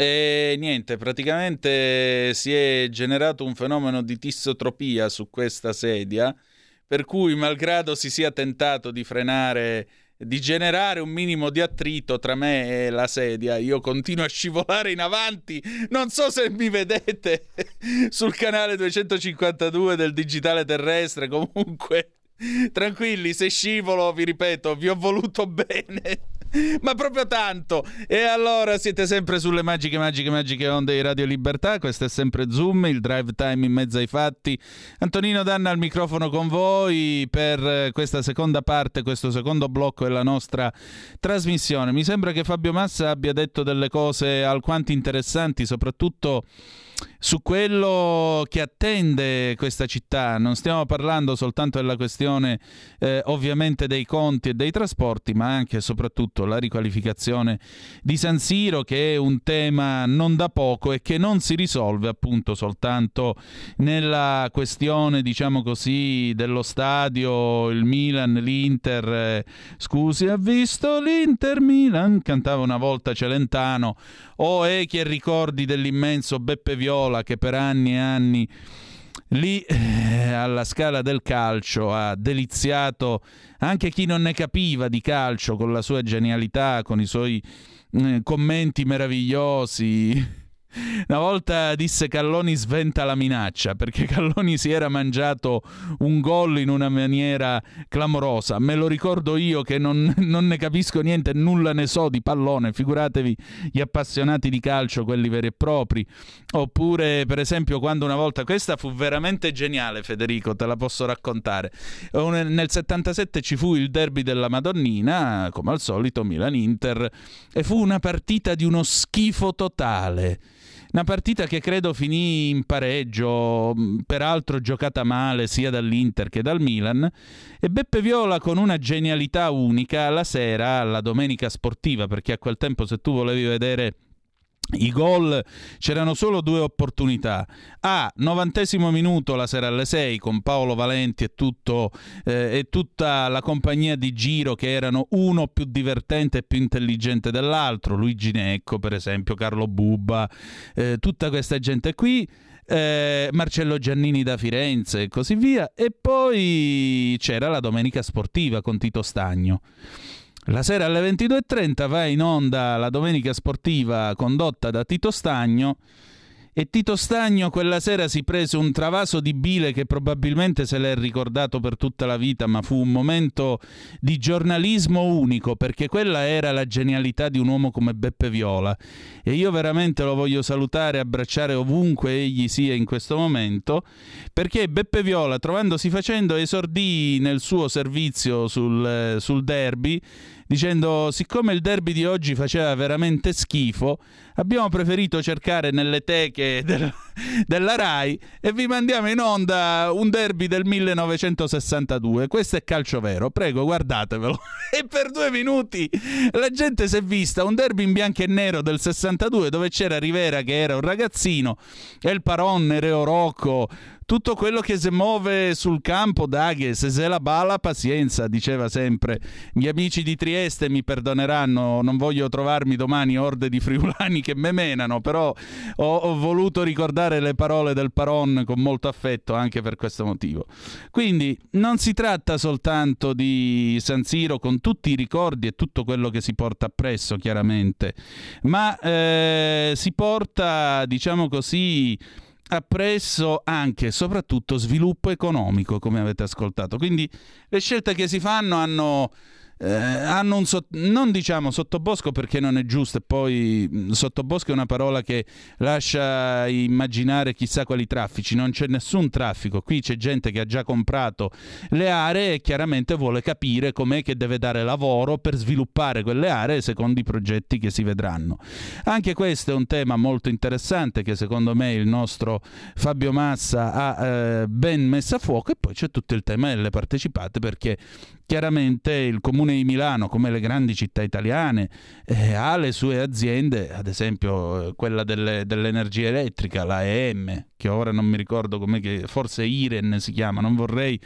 E niente, praticamente si è generato un fenomeno di tissotropia su questa sedia, per cui malgrado si sia tentato di frenare, di generare un minimo di attrito tra me e la sedia, io continuo a scivolare in avanti. Non so se mi vedete sul canale 252 del digitale terrestre, comunque tranquilli, se scivolo, vi ripeto, vi ho voluto bene. Ma proprio tanto! E allora siete sempre sulle magiche, magiche, magiche onde di Radio Libertà. Questo è sempre Zoom, il drive time in mezzo ai fatti. Antonino Danna al microfono con voi per questa seconda parte, questo secondo blocco della nostra trasmissione. Mi sembra che Fabio Massa abbia detto delle cose alquanto interessanti, soprattutto su quello che attende questa città. Non stiamo parlando soltanto della questione eh, ovviamente dei conti e dei trasporti, ma anche e soprattutto la riqualificazione di San Siro, che è un tema non da poco e che non si risolve appunto soltanto nella questione, diciamo così, dello stadio, il Milan, l'Inter. eh, scusi, ha visto l'Inter Milan? Cantava una volta Celentano. O è che ricordi dell'immenso Beppe Viola che per anni e anni lì eh, alla scala del calcio ha deliziato anche chi non ne capiva di calcio con la sua genialità, con i suoi eh, commenti meravigliosi. Una volta disse Calloni sventa la minaccia perché Calloni si era mangiato un gol in una maniera clamorosa. Me lo ricordo io che non, non ne capisco niente, nulla ne so di pallone. Figuratevi gli appassionati di calcio, quelli veri e propri. Oppure, per esempio, quando una volta questa fu veramente geniale, Federico, te la posso raccontare. Nel 77 ci fu il derby della Madonnina, come al solito, Milan-Inter, e fu una partita di uno schifo totale. Una partita che credo finì in pareggio, mh, peraltro giocata male sia dall'Inter che dal Milan, e Beppe Viola con una genialità unica la sera, alla domenica sportiva, perché a quel tempo se tu volevi vedere i gol c'erano solo due opportunità. A, novantesimo minuto la sera alle 6 con Paolo Valenti e, tutto, eh, e tutta la compagnia di giro che erano uno più divertente e più intelligente dell'altro, Luigi Necco per esempio, Carlo Bubba, eh, tutta questa gente qui. eh, Marcello Giannini da Firenze e così via. E poi c'era la domenica sportiva con Tito Stagno. La sera alle 22.30 va in onda la domenica sportiva condotta da Tito Stagno e Tito Stagno quella sera si prese un travaso di bile che probabilmente se l'è ricordato per tutta la vita, ma fu un momento di giornalismo unico perché quella era la genialità di un uomo come Beppe Viola. E io veramente lo voglio salutare e abbracciare ovunque egli sia in questo momento perché Beppe Viola trovandosi facendo esordì nel suo servizio sul, eh, sul derby dicendo siccome il derby di oggi faceva veramente schifo abbiamo preferito cercare nelle teche del- della RAI e vi mandiamo in onda un derby del 1962. Questo è calcio vero, prego guardatevelo. E per due minuti la gente si è vista un derby in bianco e nero del 62 dove c'era Rivera che era un ragazzino e il Paron, Nereo Rocco, tutto quello che si muove sul campo, Daghe, se se la bala, pazienza, diceva sempre. Gli amici di Trieste mi perdoneranno, non voglio trovarmi domani orde di friulani che me menano, però ho, ho voluto ricordare le parole del Paron con molto affetto anche per questo motivo. Quindi non si tratta soltanto di San Siro con tutti i ricordi e tutto quello che si porta appresso, chiaramente, ma eh, si porta, diciamo così, appresso anche e soprattutto sviluppo economico, come avete ascoltato. Quindi le scelte che si fanno hanno, eh, hanno un sot- non diciamo sottobosco perché non è giusto, e poi sottobosco è una parola che lascia immaginare chissà quali traffici, non c'è nessun traffico, qui c'è gente che ha già comprato le aree e chiaramente vuole capire com'è che deve dare lavoro per sviluppare quelle aree secondo i progetti che si vedranno. Anche questo è un tema molto interessante che secondo me il nostro Fabio Massa ha eh, ben messo a fuoco e poi c'è tutto il tema delle partecipate perché chiaramente il comune di Milano come le grandi città italiane eh, ha le sue aziende ad esempio eh, quella delle, dell'energia elettrica la EM che ora non mi ricordo come forse Iren si chiama non vorrei,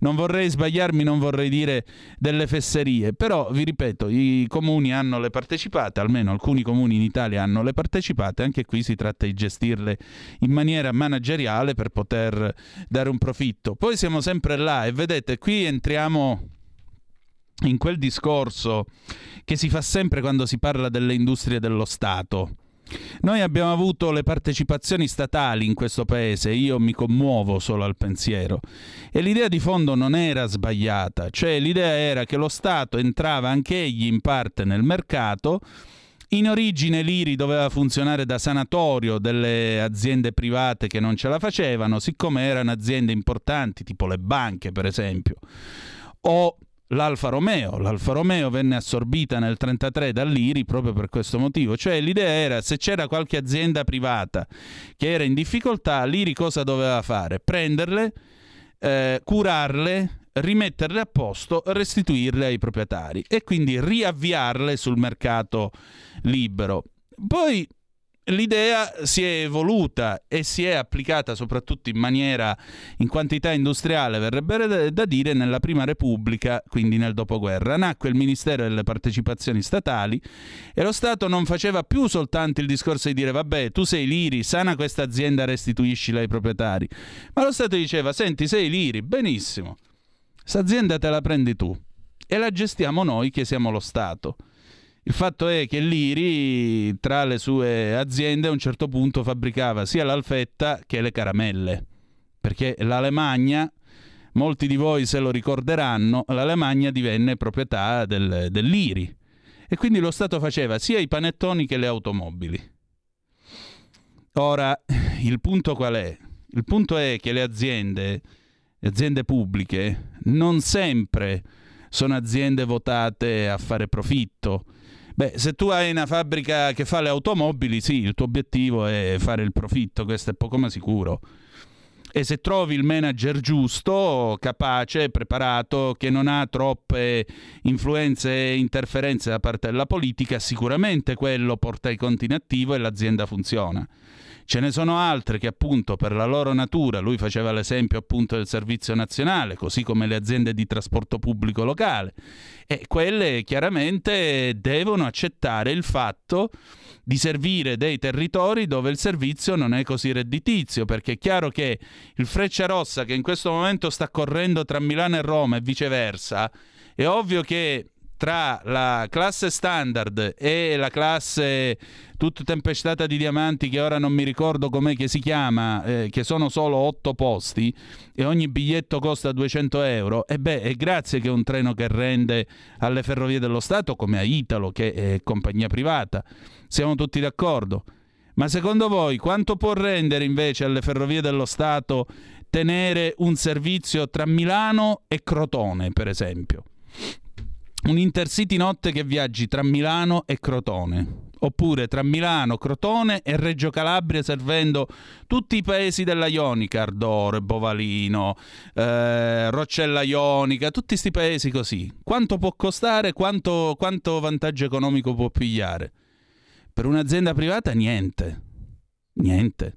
non vorrei sbagliarmi non vorrei dire delle fesserie però vi ripeto i comuni hanno le partecipate almeno alcuni comuni in Italia hanno le partecipate anche qui si tratta di gestirle in maniera manageriale per poter dare un profitto. Poi siamo sempre là e vedete qui entriamo in quel discorso che si fa sempre quando si parla delle industrie dello Stato. Noi abbiamo avuto le partecipazioni statali in questo paese, io mi commuovo solo al pensiero, e l'idea di fondo non era sbagliata, cioè l'idea era che lo Stato entrava anche egli in parte nel mercato, in origine l'IRI doveva funzionare da sanatorio delle aziende private che non ce la facevano, siccome erano aziende importanti, tipo le banche per esempio, o l'Alfa Romeo. L'Alfa Romeo venne assorbita nel 1933 dall'IRI proprio per questo motivo. Cioè l'idea era se c'era qualche azienda privata che era in difficoltà, l'IRI cosa doveva fare? Prenderle, eh, curarle, rimetterle a posto, restituirle ai proprietari e quindi riavviarle sul mercato libero. Poi l'idea si è evoluta e si è applicata soprattutto in maniera, in quantità industriale, verrebbe da dire, nella Prima Repubblica, quindi nel dopoguerra. Nacque il Ministero delle Partecipazioni Statali e lo Stato non faceva più soltanto il discorso di dire vabbè, tu sei l'IRI, sana questa azienda, restituiscila ai proprietari. Ma lo Stato diceva, senti, sei l'IRI, benissimo, questa azienda te la prendi tu e la gestiamo noi che siamo lo Stato. Il fatto è che l'IRI, tra le sue aziende, a un certo punto fabbricava sia l'alfetta che le caramelle, perché l'Alemagna, molti di voi se lo ricorderanno, l'Alemagna divenne proprietà del, dell'IRI e quindi lo Stato faceva sia i panettoni che le automobili. Ora, il punto qual è? Il punto è che le aziende, le aziende pubbliche, non sempre sono aziende votate a fare profitto. Beh, se tu hai una fabbrica che fa le automobili, sì, il tuo obiettivo è fare il profitto, questo è poco ma sicuro. E se trovi il manager giusto, capace, preparato, che non ha troppe influenze e interferenze da parte della politica, sicuramente quello porta i conti in attivo e l'azienda funziona. Ce ne sono altre che appunto per la loro natura, lui faceva l'esempio appunto del servizio nazionale, così come le aziende di trasporto pubblico locale, e quelle chiaramente devono accettare il fatto di servire dei territori dove il servizio non è così redditizio, perché è chiaro che il Freccia Rossa che in questo momento sta correndo tra Milano e Roma e viceversa, è ovvio che tra la classe standard e la classe tutta tempestata di diamanti che ora non mi ricordo com'è che si chiama, eh, che sono solo 8 posti e ogni biglietto costa 200 euro, e beh, è grazie che un treno che rende alle ferrovie dello Stato come a Italo, che è compagnia privata. Siamo tutti d'accordo. Ma secondo voi quanto può rendere invece alle ferrovie dello Stato tenere un servizio tra Milano e Crotone, per esempio? Un intercity notte che viaggi tra Milano e Crotone Oppure tra Milano, Crotone e Reggio Calabria servendo tutti i paesi della Ionica, Ardore, Bovalino, eh, Roccella Ionica, tutti questi paesi così. Quanto può costare, quanto, quanto vantaggio economico può pigliare? Per un'azienda privata niente. Niente.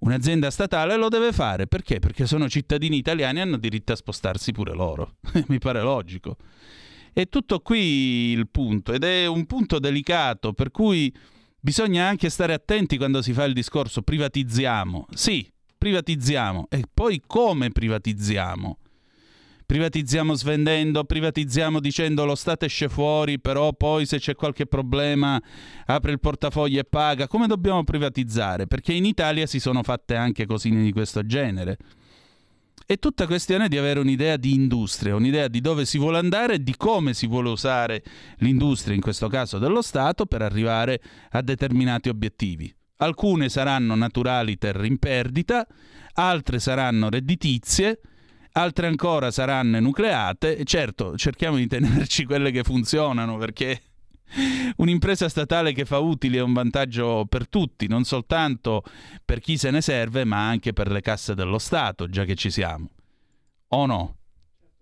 Un'azienda statale lo deve fare perché? Perché sono cittadini italiani e hanno diritto a spostarsi pure loro. Mi pare logico. È tutto qui il punto ed è un punto delicato per cui bisogna anche stare attenti quando si fa il discorso privatizziamo. Sì, privatizziamo. E poi come privatizziamo? Privatizziamo svendendo, privatizziamo dicendo lo Stato esce fuori, però poi se c'è qualche problema apre il portafoglio e paga. Come dobbiamo privatizzare? Perché in Italia si sono fatte anche cosine di questo genere. È tutta questione di avere un'idea di industria, un'idea di dove si vuole andare e di come si vuole usare l'industria, in questo caso dello Stato, per arrivare a determinati obiettivi. Alcune saranno naturali terre in perdita, altre saranno redditizie, altre ancora saranno nucleate. Certo, cerchiamo di tenerci quelle che funzionano perché Un'impresa statale che fa utili è un vantaggio per tutti, non soltanto per chi se ne serve, ma anche per le casse dello Stato, già che ci siamo. O no?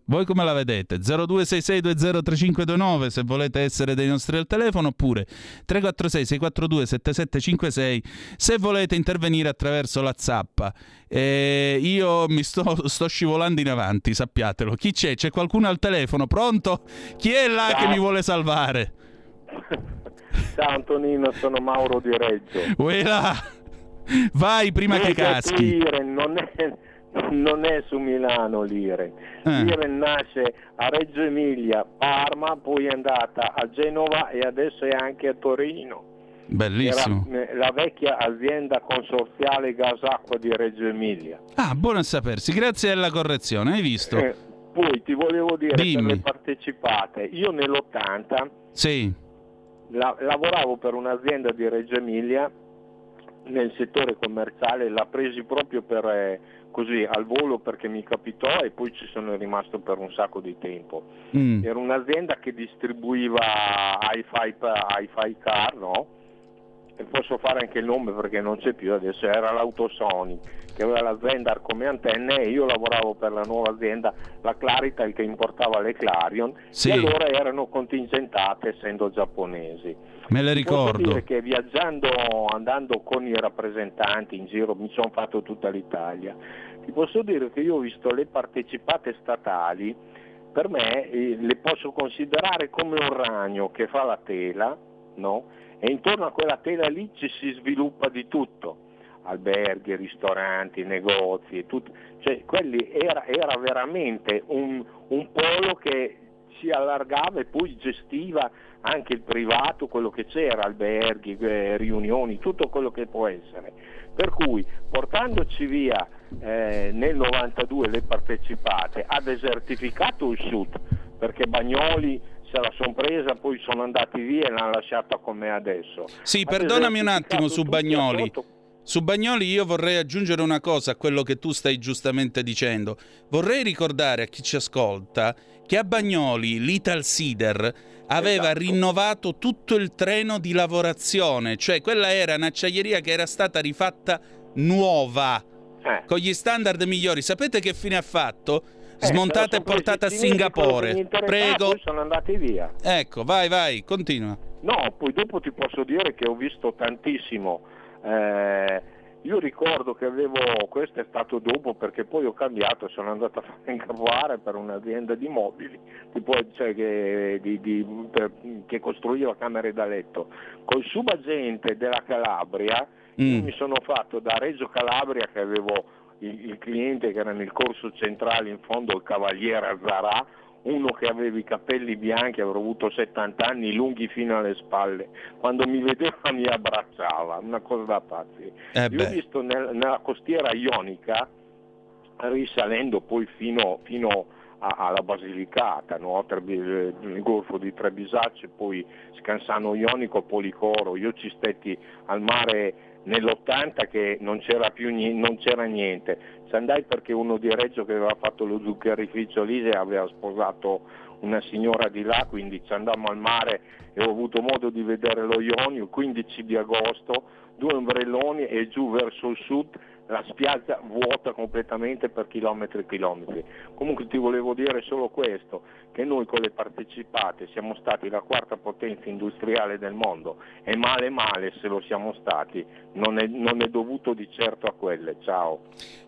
Voi come la vedete? 0266203529 se volete essere dei nostri al telefono oppure 346 642 7756 se volete intervenire attraverso la zappa. Eh, io mi sto, sto, scivolando in avanti, sappiatelo. Chi c'è? C'è qualcuno al telefono? Pronto? Chi è là che mi vuole salvare? Ciao Antonino, sono Mauro di Reggio. Uela! Vai prima Vede, che caschi. L'Iren non è, non è su Milano l'Iren. Eh. L'Iren nasce a Reggio Emilia, Parma, poi è andata a Genova e adesso è anche a Torino. Bellissimo. Era la vecchia azienda consorziale gas acqua di Reggio Emilia. Ah, buono a sapersi, grazie alla correzione, hai visto? Eh, poi ti volevo dire Dimmi. per le partecipate, io nell'80 sì la, lavoravo per un'azienda di Reggio Emilia nel settore commerciale, l'ha presi proprio per, eh, così al volo perché mi capitò e poi ci sono rimasto per un sacco di tempo. Mm. Era un'azienda che distribuiva hi-fi, hi-fi car, no? E posso fare anche il nome perché non c'è più adesso, era l'Autosony che aveva la Zendar come antenne e io lavoravo per la nuova azienda, la Clarital che importava le Clarion sì. e allora erano contingentate essendo giapponesi. Me le ricordo. Posso dire che viaggiando, andando con i rappresentanti in giro, mi sono fatto tutta l'Italia, ti posso dire che io ho visto le partecipate statali, per me eh, le posso considerare come un ragno che fa la tela, no? E intorno a quella tela lì ci si sviluppa di tutto, alberghi, ristoranti, negozi, tutto. cioè era, era veramente un, un polo che si allargava e poi gestiva anche il privato, quello che c'era, alberghi, eh, riunioni, tutto quello che può essere. Per cui portandoci via eh, nel 92 le partecipate ha desertificato il sud, perché Bagnoli se la sono presa, poi sono andati via e l'hanno lasciata come adesso. Sì, perdonami un attimo su Bagnoli. Su Bagnoli io vorrei aggiungere una cosa a quello che tu stai giustamente dicendo. Vorrei ricordare a chi ci ascolta che a Bagnoli l'Ital Sider aveva esatto. rinnovato tutto il treno di lavorazione, cioè quella era un'acciaieria che era stata rifatta nuova, eh. con gli standard migliori. Sapete che fine ha fatto? Eh, smontata e portata a Singapore. Prego. sono andati via. Ecco, vai, vai, continua. No, poi dopo ti posso dire che ho visto tantissimo. Eh, io ricordo che avevo, questo è stato dopo perché poi ho cambiato, sono andato a fare incavuare per un'azienda di mobili, tipo, cioè che, di, di, per, che, costruiva camere da letto. Col subagente della Calabria mm. mi sono fatto da Reggio Calabria che avevo il, il cliente che era nel corso centrale in fondo, il cavaliere Azzarà, uno che aveva i capelli bianchi, avrò avuto 70 anni, lunghi fino alle spalle, quando mi vedeva mi abbracciava, una cosa da pazzi. Eh Io ho visto nel, nella costiera ionica, risalendo poi fino, fino a, alla Basilicata, no? nel golfo di Trebisacce, poi Scansano Ionico, Policoro, io ci stetti al mare nell'80 che non c'era più non c'era niente. Ci andai perché uno di Reggio che aveva fatto lo zuccherificio lì aveva sposato una signora di là, quindi ci andammo al mare e ho avuto modo di vedere lo Ionio, il 15 di agosto, due ombrelloni e giù verso il sud la spiaggia vuota completamente per chilometri e chilometri. Comunque ti volevo dire solo questo, che noi con le partecipate siamo stati la quarta potenza industriale del mondo e male male se lo siamo stati, non è, non è dovuto di certo a quelle. Ciao.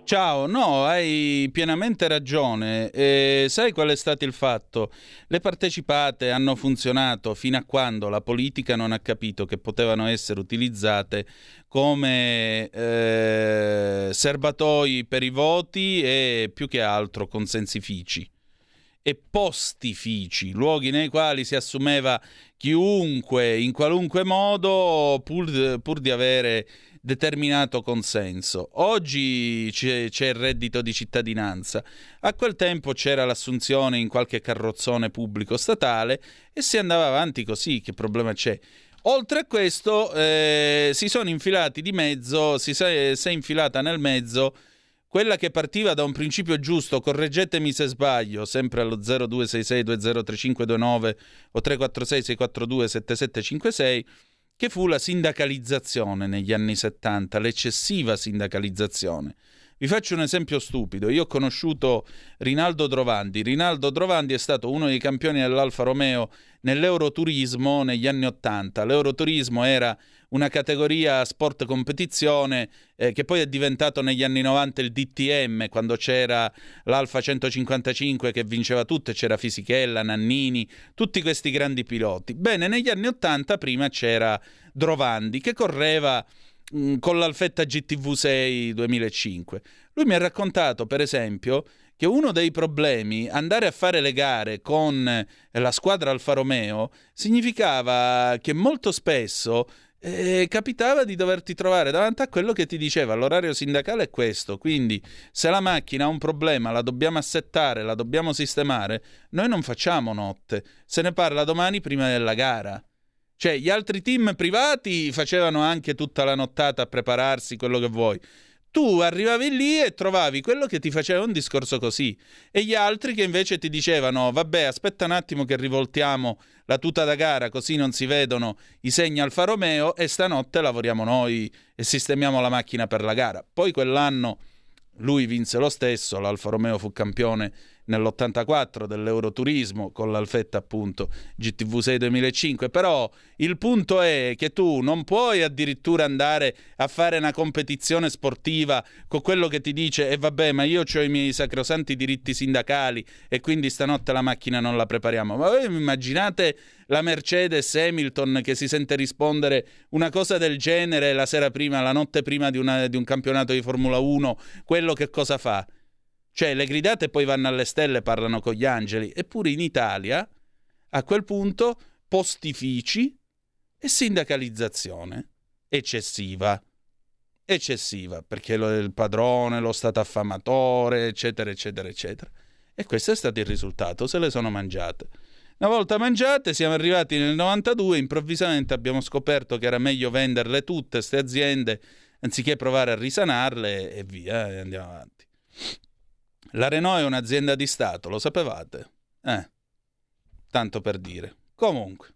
Ciao, no, hai pienamente ragione. Eh, sai qual è stato il fatto? Le partecipate hanno funzionato fino a quando la politica non ha capito che potevano essere utilizzate come eh, serbatoi per i voti e più che altro consensifici e postifici, luoghi nei quali si assumeva chiunque in qualunque modo pur, pur di avere determinato consenso. Oggi c'è, c'è, il reddito di cittadinanza. A quel tempo c'era l'assunzione in qualche carrozzone pubblico statale e si andava avanti così. Che problema c'è? Oltre a questo, eh, si sono infilati di mezzo, si, si è infilata nel mezzo quella che partiva da un principio giusto, correggetemi se sbaglio, sempre allo 0266203529 o 346-642-7756, che fu la sindacalizzazione negli anni 70, l'eccessiva sindacalizzazione. Vi faccio un esempio stupido. Io ho conosciuto Rinaldo Drovandi. Rinaldo Drovandi è stato uno dei campioni dell'Alfa Romeo nell'Euroturismo negli anni 80. L'Euroturismo era una categoria sport competizione eh, che poi è diventato negli anni 90 il DTM, quando c'era l'Alfa 155 che vinceva tutto e c'era Fisichella, Nannini, tutti questi grandi piloti. Bene, negli anni 80 prima c'era Drovandi che correva mh, con l'Alfetta GTV6 2005. Lui mi ha raccontato, per esempio, che uno dei problemi, andare a fare le gare con la squadra Alfa Romeo, significava che molto spesso eh, capitava di doverti trovare davanti a quello che ti diceva l'orario sindacale è questo, quindi se la macchina ha un problema la dobbiamo assettare, la dobbiamo sistemare, noi non facciamo notte, se ne parla domani prima della gara. Cioè, gli altri team privati facevano anche tutta la nottata a prepararsi, quello che vuoi tu arrivavi lì e trovavi quello che ti faceva un discorso così e gli altri che invece ti dicevano vabbè aspetta un attimo che rivoltiamo la tuta da gara così non si vedono i segni Alfa Romeo e stanotte lavoriamo noi e sistemiamo la macchina per la gara. Poi quell'anno lui vinse lo stesso, l'Alfa Romeo fu campione nell'84 dell'Euroturismo con l'Alfetta appunto GTV6 2005 però il punto è che tu non puoi addirittura andare a fare una competizione sportiva con quello che ti dice e eh, vabbè ma io ho i miei sacrosanti diritti sindacali e quindi stanotte la macchina non la prepariamo. Ma voi immaginate la Mercedes Hamilton che si sente rispondere una cosa del genere la sera prima la notte prima di, una, di un campionato di Formula 1 quello che cosa fa? Cioè le gridate poi vanno alle stelle, parlano con gli angeli. Eppure in Italia, a quel punto, postifici e sindacalizzazione eccessiva. Eccessiva, perché lo, il padrone, lo stato affamatore, eccetera, eccetera, eccetera. E questo è stato il risultato, se le sono mangiate. Una volta mangiate, siamo arrivati nel 92, improvvisamente abbiamo scoperto che era meglio venderle tutte, queste aziende, anziché provare a risanarle e via, e andiamo avanti. La Renault è un'azienda di Stato, lo sapevate? Eh, tanto per dire. Comunque.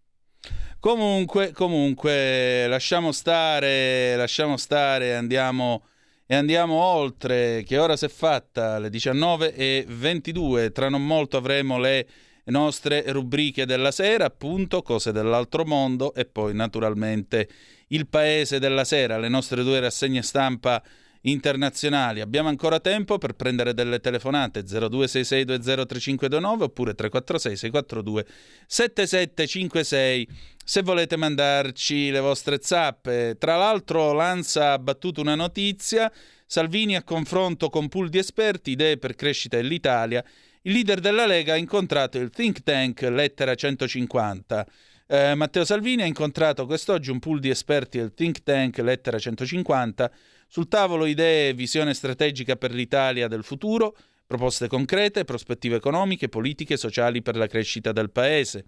Comunque, comunque, lasciamo stare, lasciamo stare, andiamo, e andiamo oltre, che ora si è fatta, le 19 e 22, tra non molto avremo le nostre rubriche della sera, appunto, cose dell'altro mondo e poi naturalmente il paese della sera, le nostre due rassegne stampa internazionali. Abbiamo ancora tempo per prendere delle telefonate 0266203529 oppure 346 642 7756 se volete mandarci le vostre zappe. Tra l'altro Lanza ha battuto una notizia, Salvini a confronto con pool di esperti, idee per crescita dell'Italia. Il leader della Lega ha incontrato il think tank Lettera 150. Eh, Matteo Salvini ha incontrato quest'oggi un pool di esperti del think tank Lettera 150 sul tavolo idee e visione strategica per l'Italia del futuro, proposte concrete, prospettive economiche, politiche e sociali per la crescita del Paese.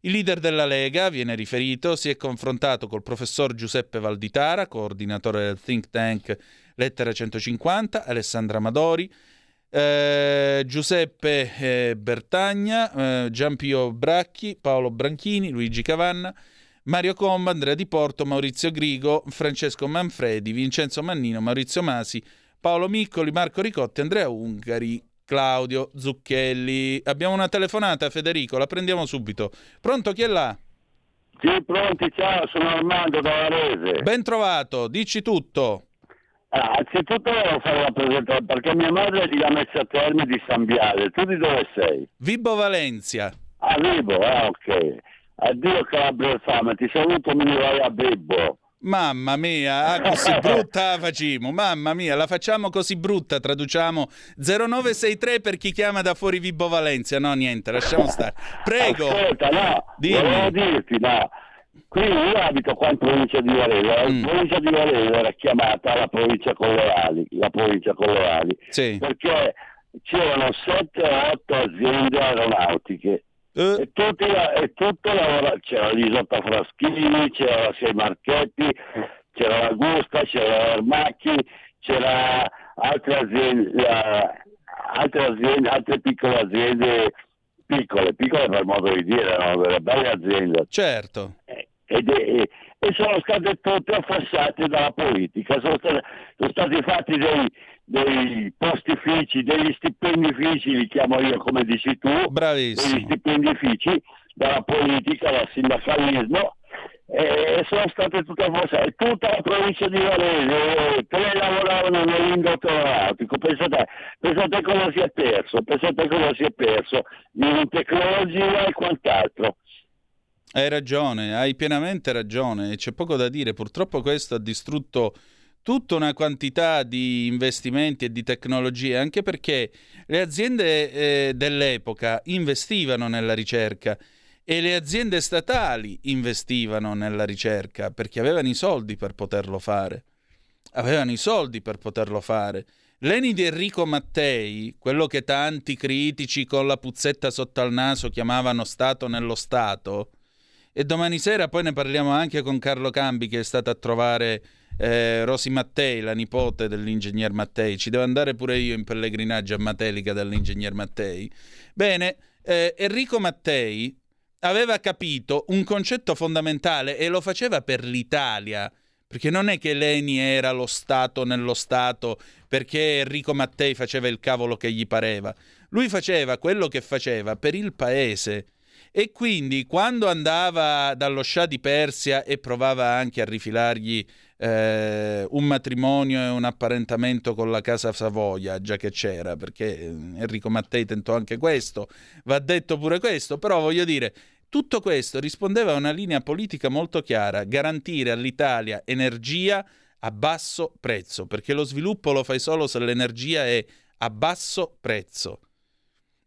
Il leader della Lega, viene riferito, si è confrontato col professor Giuseppe Valditara, coordinatore del think tank Lettera 150, Alessandra Amadori, eh, Giuseppe eh, Bertagna, eh, Giampio Bracchi, Paolo Branchini, Luigi Cavanna, Mario Comba, Andrea Di Porto, Maurizio Grigo, Francesco Manfredi, Vincenzo Mannino, Maurizio Masi, Paolo Miccoli, Marco Ricotti, Andrea Ungari, Claudio Zucchelli. Abbiamo una telefonata, Federico, la prendiamo subito. Pronto, chi è là? Sì, pronti, ciao, sono Armando da Varese. Ben trovato, dici tutto. Ah, anzitutto volevo fare la presentazione perché mia madre è di Lamezia Terme di San Biale. Tu di dove sei? Vibo Valencia. A Vibo, ah ok. Addio Calabria fame, ti saluto, ne vai a Vibo. Mamma mia, ah, così brutta la facciamo. Mamma mia, la facciamo così brutta. Traduciamo 0963 per chi chiama da fuori Vibo Valencia. No, niente, lasciamo stare. Prego. Ascolta, no, Dimmi. volevo dirti, no. Qui io abito qua in provincia di Varese, la Mm. provincia di Varese era chiamata la provincia Colorali, la provincia Colorali, Sì. perché c'erano 7 o 8 aziende aeronautiche Eh. e, tutti, e tutte lavora- c'era l'Isotta Fraschini, c'era la Sei Marchetti, c'era la Gusta, c'era l'Ermacchi, c'era altre aziende, altre aziende, altre piccole aziende, piccole, piccole per modo di dire, erano delle belle aziende. Certo. Ed è- e sono state tutte affassate dalla politica, sono, state- sono stati fatti dei, dei postifici, degli stipendifici, li chiamo io come dici tu, Bravissimo. degli stipendifici dalla politica, dal sindacalismo, e sono state tutte affassate, tutta la provincia di Varese, eh, tre lavoravano nell'indotto aeronautico, pensate, pensate cosa si è perso, pensate cosa si è perso in tecnologia e quant'altro. Hai ragione, hai pienamente ragione, c'è poco da dire. Purtroppo questo ha distrutto tutta una quantità di investimenti e di tecnologie, anche perché le aziende eh, dell'epoca investivano nella ricerca e le aziende statali investivano nella ricerca perché avevano i soldi per poterlo fare. Avevano i soldi per poterlo fare. L'Eni di Enrico Mattei, quello che tanti critici con la puzzetta sotto al naso chiamavano Stato nello Stato, e domani sera poi ne parliamo anche con Carlo Cambi che è stato a trovare eh, Rosi Mattei, la nipote dell'ingegner Mattei. Ci devo andare pure io in pellegrinaggio a Matelica dall'ingegner Mattei. Bene, eh, Enrico Mattei aveva capito un concetto fondamentale e lo faceva per l'Italia. Perché non è che Leni era lo Stato nello Stato perché Enrico Mattei faceva il cavolo che gli pareva. Lui faceva quello che faceva per il paese. E quindi quando andava dallo scià di Persia e provava anche a rifilargli eh, un matrimonio e un apparentamento con la casa Savoia, già che c'era, perché eh, Enrico Mattei tentò anche questo, va detto pure questo, però voglio dire, tutto questo rispondeva a una linea politica molto chiara, garantire all'Italia energia a basso prezzo, perché lo sviluppo lo fai solo se l'energia è a basso prezzo.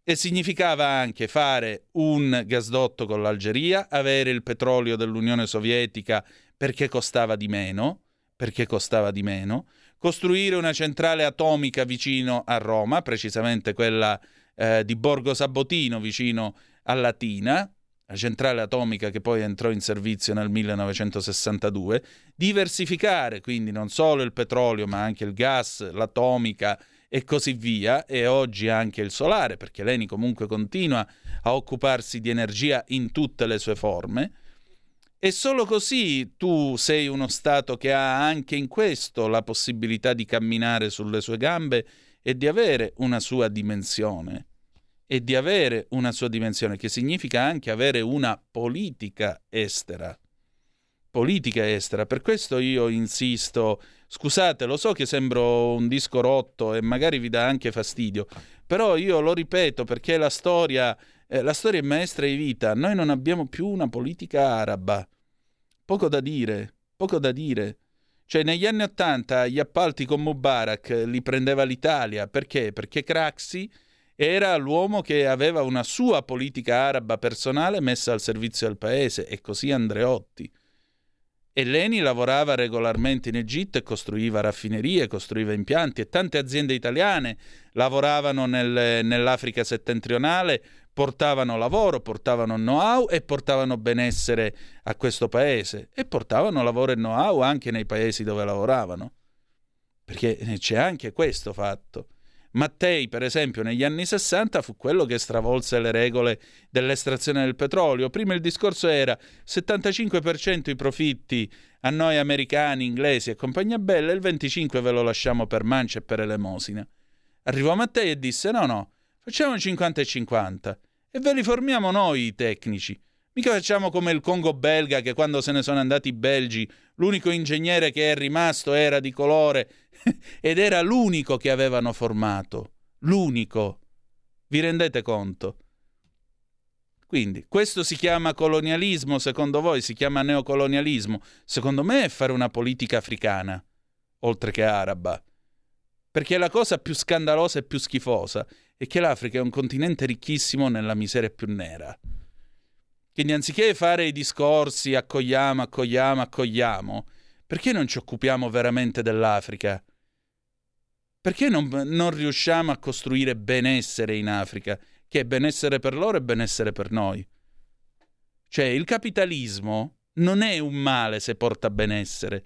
E significava anche fare un gasdotto con l'Algeria, avere il petrolio dell'Unione Sovietica perché costava di meno, perché costava di meno, costruire una centrale atomica vicino a Roma, precisamente quella eh, di Borgo Sabotino vicino a Latina, la centrale atomica che poi entrò in servizio nel 1962, diversificare quindi non solo il petrolio ma anche il gas, l'atomica e così via, e oggi anche il solare, perché l'ENI comunque continua a occuparsi di energia in tutte le sue forme. E solo così tu sei uno Stato che ha anche in questo la possibilità di camminare sulle sue gambe e di avere una sua dimensione. E di avere una sua dimensione, che significa anche avere una politica estera. Politica estera. Per questo io insisto, scusate, lo so che sembro un disco rotto e magari vi dà anche fastidio, però io lo ripeto perché la storia eh, la storia è maestra di vita. Noi non abbiamo più una politica araba. Poco da dire, poco da dire. Cioè, negli anni Ottanta gli appalti con Mubarak li prendeva l'Italia. Perché? Perché Craxi era l'uomo che aveva una sua politica araba personale messa al servizio del paese, e così Andreotti. E Leni lavorava regolarmente in Egitto e costruiva raffinerie, costruiva impianti e tante aziende italiane lavoravano nel, nell'Africa settentrionale, portavano lavoro, portavano know-how e portavano benessere a questo paese e portavano lavoro e know-how anche nei paesi dove lavoravano. Perché c'è anche questo fatto. Mattei, per esempio, negli anni 60 fu quello che stravolse le regole dell'estrazione del petrolio. Prima il discorso era 75% i profitti a noi americani, inglesi e compagnia bella, il 25% ve lo lasciamo per mancia e per elemosina. Arrivò Mattei e disse no, no, facciamo 50 e 50 e ve li formiamo noi i tecnici. Mica facciamo come il Congo belga che quando se ne sono andati i belgi, l'unico ingegnere che è rimasto era di colore ed era l'unico che avevano formato. L'unico. Vi rendete conto? Quindi, questo si chiama colonialismo, secondo voi si chiama neocolonialismo? Secondo me è fare una politica africana, oltre che araba. Perché la cosa più scandalosa e più schifosa è che l'Africa è un continente ricchissimo nella miseria più nera. Quindi anziché fare i discorsi accogliamo, accogliamo, accogliamo, perché non ci occupiamo veramente dell'Africa? Perché non, non riusciamo a costruire benessere in Africa, che è benessere per loro e benessere per noi? Cioè il capitalismo non è un male se porta benessere,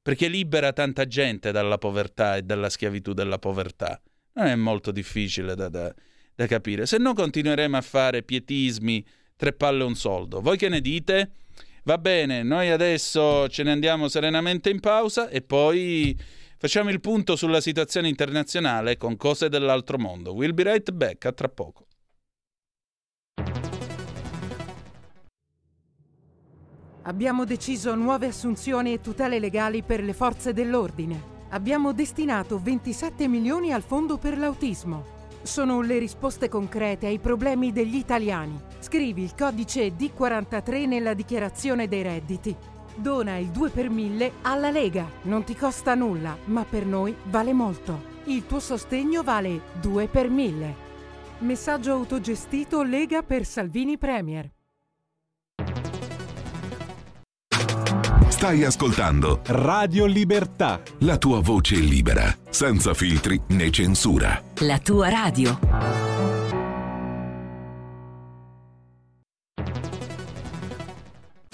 perché libera tanta gente dalla povertà e dalla schiavitù della povertà. Non è molto difficile da, da, da capire. Se no continueremo a fare pietismi, tre palle e un soldo. Voi che ne dite? Va bene, noi adesso ce ne andiamo serenamente in pausa e poi facciamo il punto sulla situazione internazionale con cose dell'altro mondo. We'll be right back, a tra poco. Abbiamo deciso nuove assunzioni e tutele legali per le forze dell'ordine. Abbiamo destinato 27 milioni al fondo per l'autismo. Sono le risposte concrete ai problemi degli italiani. Scrivi il codice D43 nella dichiarazione dei redditi. Dona il 2 per 1000 alla Lega. Non ti costa nulla, ma per noi vale molto. Il tuo sostegno vale 2 per 1000. Messaggio autogestito Lega per Salvini Premier. Stai ascoltando Radio Libertà. la tua voce libera, senza filtri né censura. La tua radio.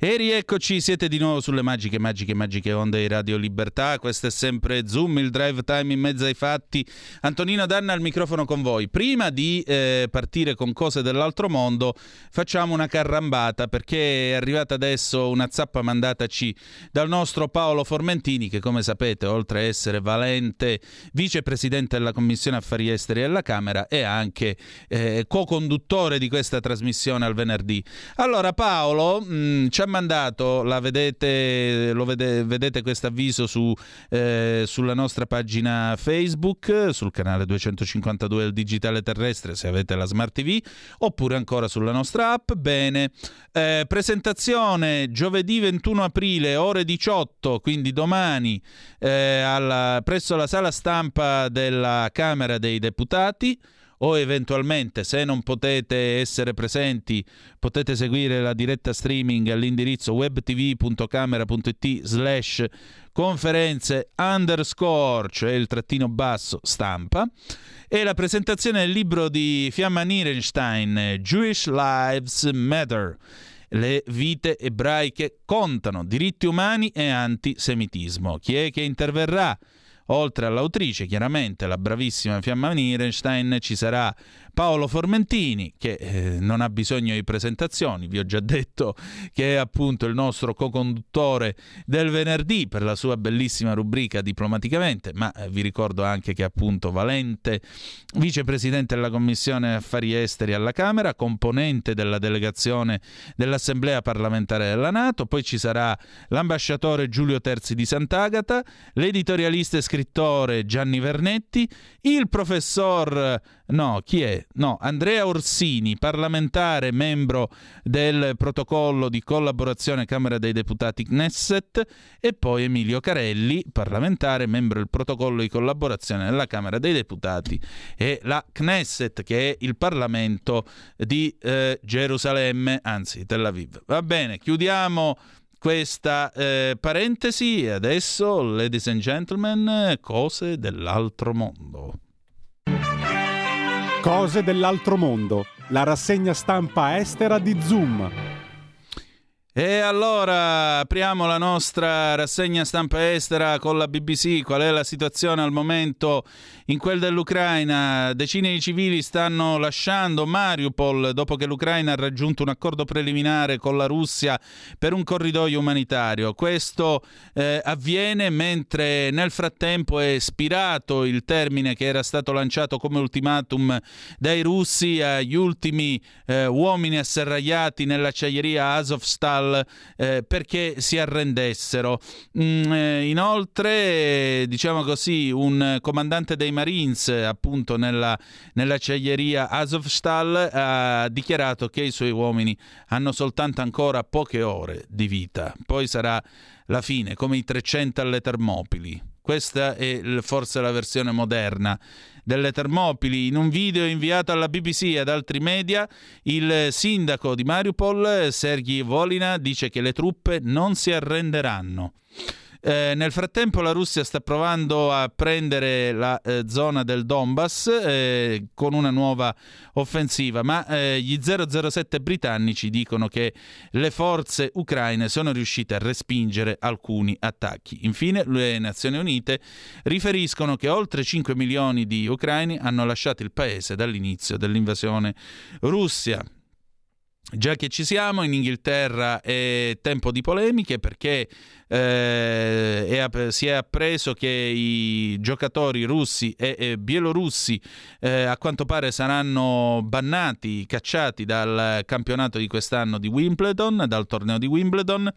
E rieccoci, siete di nuovo sulle magiche, magiche, magiche onde di Radio Libertà. Questo è sempre Zoom, il drive time in mezzo ai fatti. Antonino Danna al microfono con voi. Prima di eh, partire con cose dell'altro mondo, facciamo una carrambata perché è arrivata adesso una zappa mandataci dal nostro Paolo Formentini, che come sapete, oltre a essere valente vicepresidente della Commissione Affari Esteri della Camera, è anche eh, co-conduttore di questa trasmissione al venerdì. Allora, Paolo mh, ci ha mandato, vedete, lo vede, vedete questo avviso su, eh, sulla nostra pagina Facebook, sul canale 252 del Digitale Terrestre se avete la Smart TV, oppure ancora sulla nostra app. Bene, eh, presentazione giovedì 21 aprile, ore 18, quindi domani, eh, alla, presso la sala stampa della Camera dei Deputati o eventualmente se non potete essere presenti potete seguire la diretta streaming all'indirizzo webtv.camera.it slash conferenze underscore cioè il trattino basso stampa e la presentazione del libro di Fiamma Nierenstein Jewish Lives Matter le vite ebraiche contano, diritti umani e antisemitismo. Chi è che interverrà? Oltre all'autrice, chiaramente, la bravissima Fiamma Nierenstein, ci sarà Paolo Formentini, che eh, non ha bisogno di presentazioni, vi ho già detto che è appunto il nostro co-conduttore del venerdì per la sua bellissima rubrica Diplomaticamente, ma eh, vi ricordo anche che è appunto Valente, vicepresidente della Commissione Affari Esteri alla Camera, componente della delegazione dell'Assemblea parlamentare della Nato, poi ci sarà l'ambasciatore Giulio Terzi di Sant'Agata, l'editorialista e scrittrice scrittore Gianni Vernetti, il professor no, chi è? No, Andrea Orsini, parlamentare, membro del protocollo di collaborazione Camera dei Deputati Knesset e poi Emilio Carelli, parlamentare, membro del protocollo di collaborazione della Camera dei Deputati e la Knesset che è il Parlamento di eh, Gerusalemme, anzi Tel Aviv. Va bene, chiudiamo questa eh, parentesi e adesso, ladies and gentlemen, cose dell'altro mondo. Cose dell'altro mondo, la rassegna stampa estera di Zoom. E allora apriamo la nostra rassegna stampa estera con la BBC. Qual è la situazione al momento in quel dell'Ucraina? Decine di civili stanno lasciando Mariupol dopo che l'Ucraina ha raggiunto un accordo preliminare con la Russia per un corridoio umanitario. Questo eh, avviene mentre nel frattempo è spirato il termine che era stato lanciato come ultimatum dai russi agli ultimi eh, uomini asserragliati nell'acciaieria Azovstal eh, perché si arrendessero. Mm, eh, inoltre, diciamo così, un comandante dei Marines, appunto nella, nell'acciaieria Azovstal, ha dichiarato che i suoi uomini hanno soltanto ancora poche ore di vita. Poi sarà la fine, come i 300 alle Termopili. Questa è forse la versione moderna delle Termopili. In un video inviato alla BBC e ad altri media, il sindaco di Mariupol, Sergei Volina, dice che le truppe non si arrenderanno. Eh, nel frattempo la Russia sta provando a prendere la eh, zona del Donbass eh, con una nuova offensiva, ma eh, gli 007 britannici dicono che le forze ucraine sono riuscite a respingere alcuni attacchi. Infine le Nazioni Unite riferiscono che oltre 5 milioni di ucraini hanno lasciato il paese dall'inizio dell'invasione russia. Già che ci siamo, in Inghilterra è tempo di polemiche perché eh, è, si è appreso che i giocatori russi e, e bielorussi eh, a quanto pare saranno bannati, cacciati dal campionato di quest'anno di Wimbledon, dal torneo di Wimbledon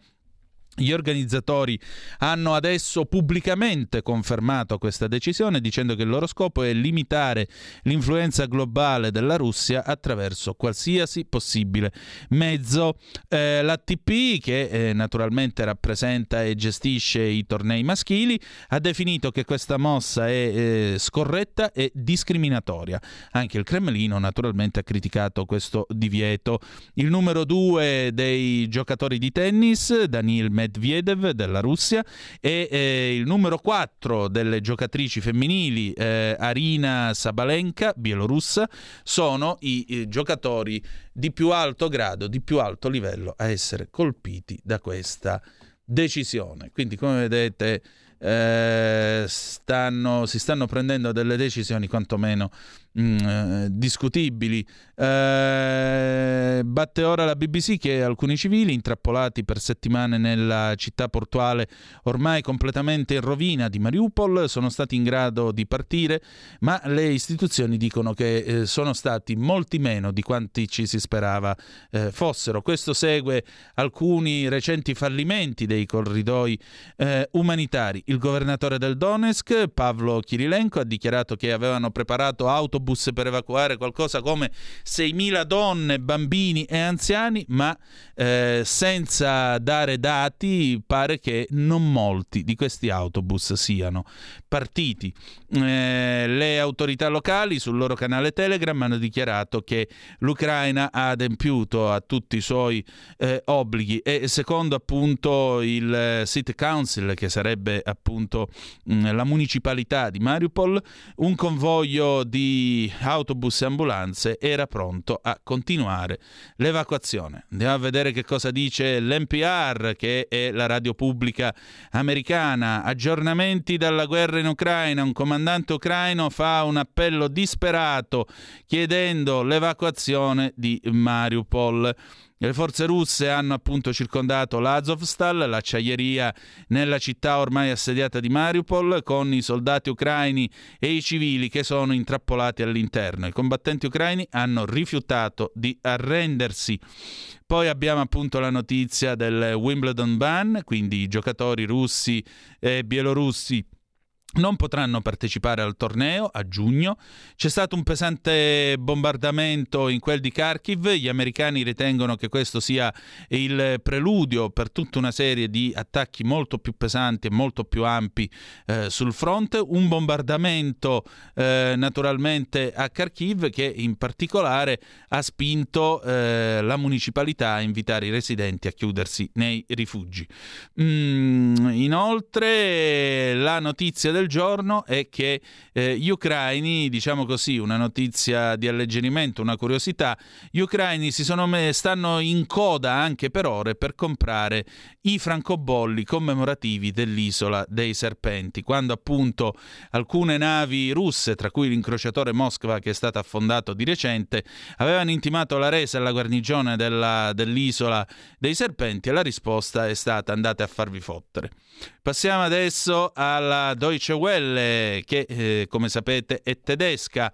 gli organizzatori hanno adesso pubblicamente confermato questa decisione dicendo che il loro scopo è limitare l'influenza globale della Russia attraverso qualsiasi possibile mezzo. Eh, L'ATP, che eh, naturalmente rappresenta e gestisce i tornei maschili, ha definito che questa mossa è eh, scorretta e discriminatoria. Anche il Cremlino naturalmente ha criticato questo divieto. Il numero due dei giocatori di tennis, Daniel Medvedev della Russia e eh, il numero 4 delle giocatrici femminili eh, Arina Sabalenka, bielorussa, sono i, i giocatori di più alto grado, di più alto livello a essere colpiti da questa decisione. Quindi come vedete eh, stanno, si stanno prendendo delle decisioni quantomeno mh, eh, discutibili. Eh, batte ora la BBC che alcuni civili intrappolati per settimane nella città portuale ormai completamente in rovina di Mariupol sono stati in grado di partire, ma le istituzioni dicono che eh, sono stati molti meno di quanti ci si sperava eh, fossero. Questo segue alcuni recenti fallimenti dei corridoi eh, umanitari. Il governatore del Donetsk, Pavlo Kirilenko, ha dichiarato che avevano preparato autobus per evacuare qualcosa come 6.000 donne, bambini e anziani, ma eh, senza dare dati pare che non molti di questi autobus siano partiti. Eh, le autorità locali sul loro canale Telegram hanno dichiarato che l'Ucraina ha adempiuto a tutti i suoi eh, obblighi e secondo appunto il City Council, che sarebbe appunto mh, la municipalità di Mariupol, un convoglio di autobus e ambulanze era pronto a continuare l'evacuazione. Andiamo a vedere che cosa dice l'NPR, che è la radio pubblica americana. Aggiornamenti dalla guerra in Ucraina. Un comandante ucraino fa un appello disperato chiedendo l'evacuazione di Mariupol. Le forze russe hanno appunto circondato l'Azovstal, l'acciaieria nella città ormai assediata di Mariupol, con i soldati ucraini e i civili che sono intrappolati all'interno. I combattenti ucraini hanno rifiutato di arrendersi. Poi abbiamo appunto la notizia del Wimbledon ban, quindi i giocatori russi e bielorussi non potranno partecipare al torneo a giugno. C'è stato un pesante bombardamento in quel di Kharkiv. Gli americani ritengono che questo sia il preludio per tutta una serie di attacchi molto più pesanti e molto più ampi eh, sul fronte. Un bombardamento eh, naturalmente a Kharkiv che in particolare ha spinto eh, la municipalità a invitare i residenti a chiudersi nei rifugi. Mm, inoltre la notizia del del giorno è che eh, gli ucraini, diciamo così, una notizia di alleggerimento, una curiosità, gli ucraini si sono me- stanno in coda anche per ore per comprare i francobolli commemorativi dell'isola dei serpenti, quando appunto alcune navi russe, tra cui l'incrociatore Moskva che è stato affondato di recente, avevano intimato la resa alla guarnigione della, dell'isola dei serpenti e la risposta è stata andate a farvi fottere. Passiamo adesso alla Deutsche Welle che eh, come sapete è tedesca.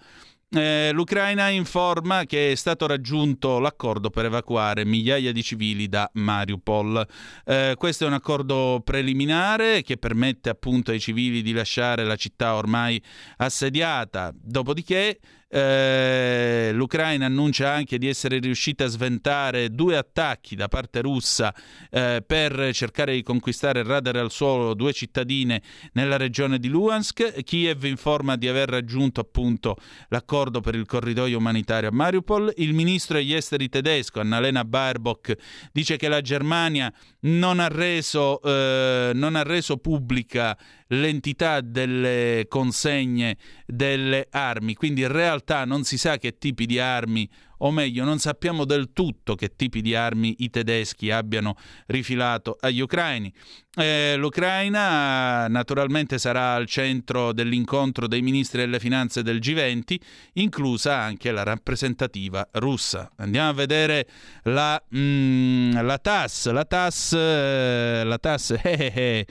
Eh, L'Ucraina informa che è stato raggiunto l'accordo per evacuare migliaia di civili da Mariupol. Eh, questo è un accordo preliminare che permette appunto ai civili di lasciare la città ormai assediata. Dopodiché eh, L'Ucraina annuncia anche di essere riuscita a sventare due attacchi da parte russa eh, per cercare di conquistare il radar al suolo due cittadine nella regione di Luhansk. Kiev informa di aver raggiunto appunto l'accordo per il corridoio umanitario a Mariupol. Il ministro degli esteri tedesco, Annalena Baerbock, dice che la Germania non ha reso, eh, non ha reso pubblica l'entità delle consegne delle armi, quindi in realtà non si sa che tipi di armi o meglio non sappiamo del tutto che tipi di armi i tedeschi abbiano rifilato agli ucraini. Eh, L'Ucraina naturalmente sarà al centro dell'incontro dei ministri delle finanze del G20, inclusa anche la rappresentativa russa. Andiamo a vedere la, mm, la TAS, la TAS, eh, la TAS, eh, eh, eh.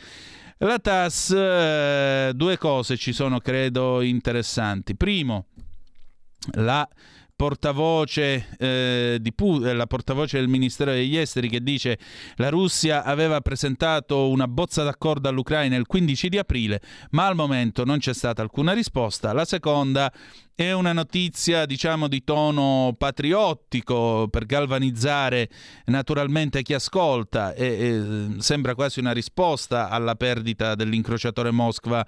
La TAS, eh, due cose ci sono credo interessanti. Primo, la portavoce, eh, Pu- la portavoce del Ministero degli Esteri che dice la Russia aveva presentato una bozza d'accordo all'Ucraina il 15 di aprile, ma al momento non c'è stata alcuna risposta. La seconda è una notizia, diciamo, di tono patriottico per galvanizzare naturalmente chi ascolta e, e, sembra quasi una risposta alla perdita dell'incrociatore Moskva.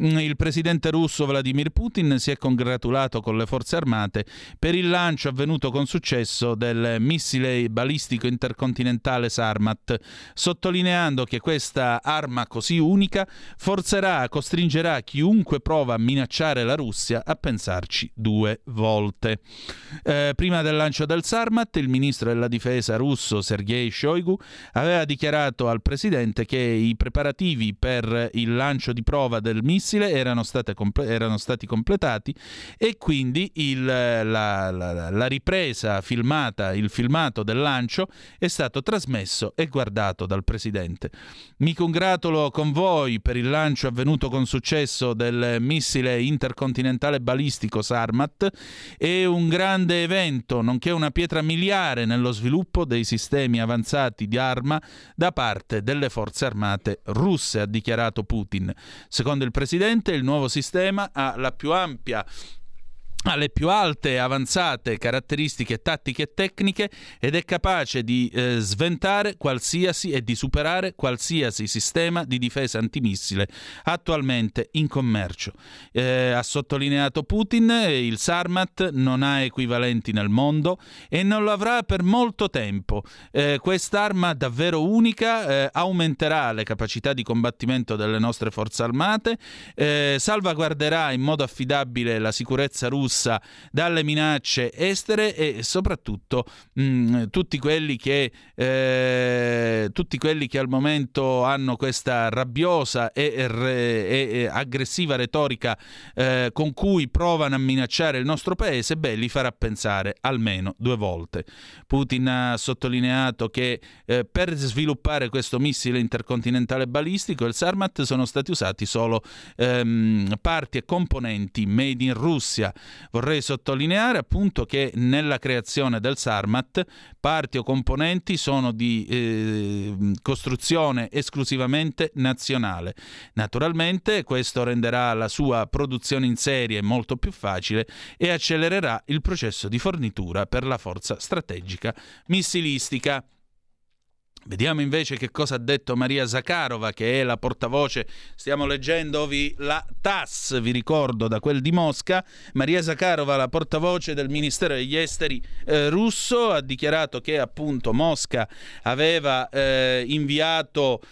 Mm, il presidente russo Vladimir Putin si è congratulato con le forze armate per il lancio avvenuto con successo del missile balistico intercontinentale Sarmat, sottolineando che questa arma così unica forzerà, costringerà chiunque prova a minacciare la Russia a pensarci pensarci due volte. Eh, prima del lancio del Sarmat, il ministro della difesa russo Sergei Shoigu aveva dichiarato al presidente che i preparativi per il lancio di prova del missile erano, comple- erano stati completati e quindi il, la, la, la ripresa filmata, il filmato del lancio è stato trasmesso e guardato dal presidente. Mi congratulo con voi per il lancio avvenuto con successo del missile intercontinentale balistico Enrico Sarmat, è un grande evento, nonché una pietra miliare nello sviluppo dei sistemi avanzati di arma da parte delle forze armate russe, ha dichiarato Putin. Secondo il presidente, il nuovo sistema ha la più ampia ha le più alte e avanzate caratteristiche tattiche e tecniche ed è capace di eh, sventare qualsiasi e di superare qualsiasi sistema di difesa antimissile attualmente in commercio. Eh, ha sottolineato Putin, il Sarmat non ha equivalenti nel mondo e non lo avrà per molto tempo. Eh, quest'arma davvero unica eh, aumenterà le capacità di combattimento delle nostre forze armate, eh, salvaguarderà in modo affidabile la sicurezza russa russa dalle minacce estere e soprattutto mh, mm, tutti, quelli che, eh, tutti quelli che al momento hanno questa rabbiosa e, e, e aggressiva retorica eh, con cui provano a minacciare il nostro paese, beh, li farà pensare almeno due volte. Putin ha sottolineato che eh, per sviluppare questo missile intercontinentale balistico, il Sarmat, sono stati usati solo ehm, parti e componenti made in Russia. Vorrei sottolineare appunto che nella creazione del Sarmat parti o componenti sono di eh, costruzione esclusivamente nazionale. Naturalmente questo renderà la sua produzione in serie molto più facile e accelererà il processo di fornitura per la forza strategica missilistica. Vediamo invece che cosa ha detto Maria Zakharova, che è la portavoce, stiamo leggendovi la TAS, vi ricordo, da quel di Mosca. Maria Zakharova, la portavoce del Ministero degli Esteri eh, russo, ha dichiarato che appunto Mosca aveva eh, inviato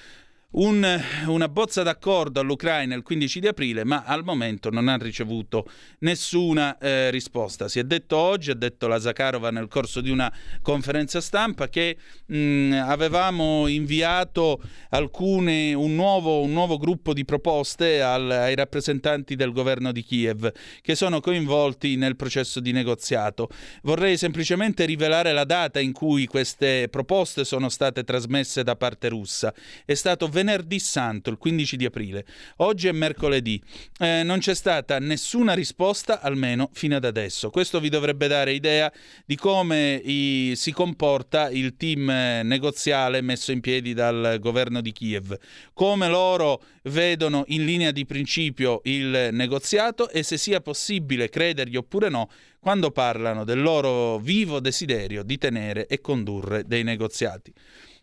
un, una bozza d'accordo all'Ucraina il 15 di aprile, ma al momento non ha ricevuto nessuna eh, risposta. Si è detto oggi, ha detto la Zakharova nel corso di una conferenza stampa, che mh, avevamo inviato alcune, un, nuovo, un nuovo gruppo di proposte al, ai rappresentanti del governo di Kiev che sono coinvolti nel processo di negoziato. Vorrei semplicemente rivelare la data in cui queste proposte sono state trasmesse da parte russa. È stato venerdì santo, il 15 di aprile. Oggi è mercoledì. Eh, non c'è stata nessuna risposta, almeno fino ad adesso. Questo vi dovrebbe dare idea di come i, si comporta il team eh, negoziale messo in piedi dal governo di Kiev. Come loro vedono in linea di principio il negoziato e se sia possibile credergli oppure no quando parlano del loro vivo desiderio di tenere e condurre dei negoziati.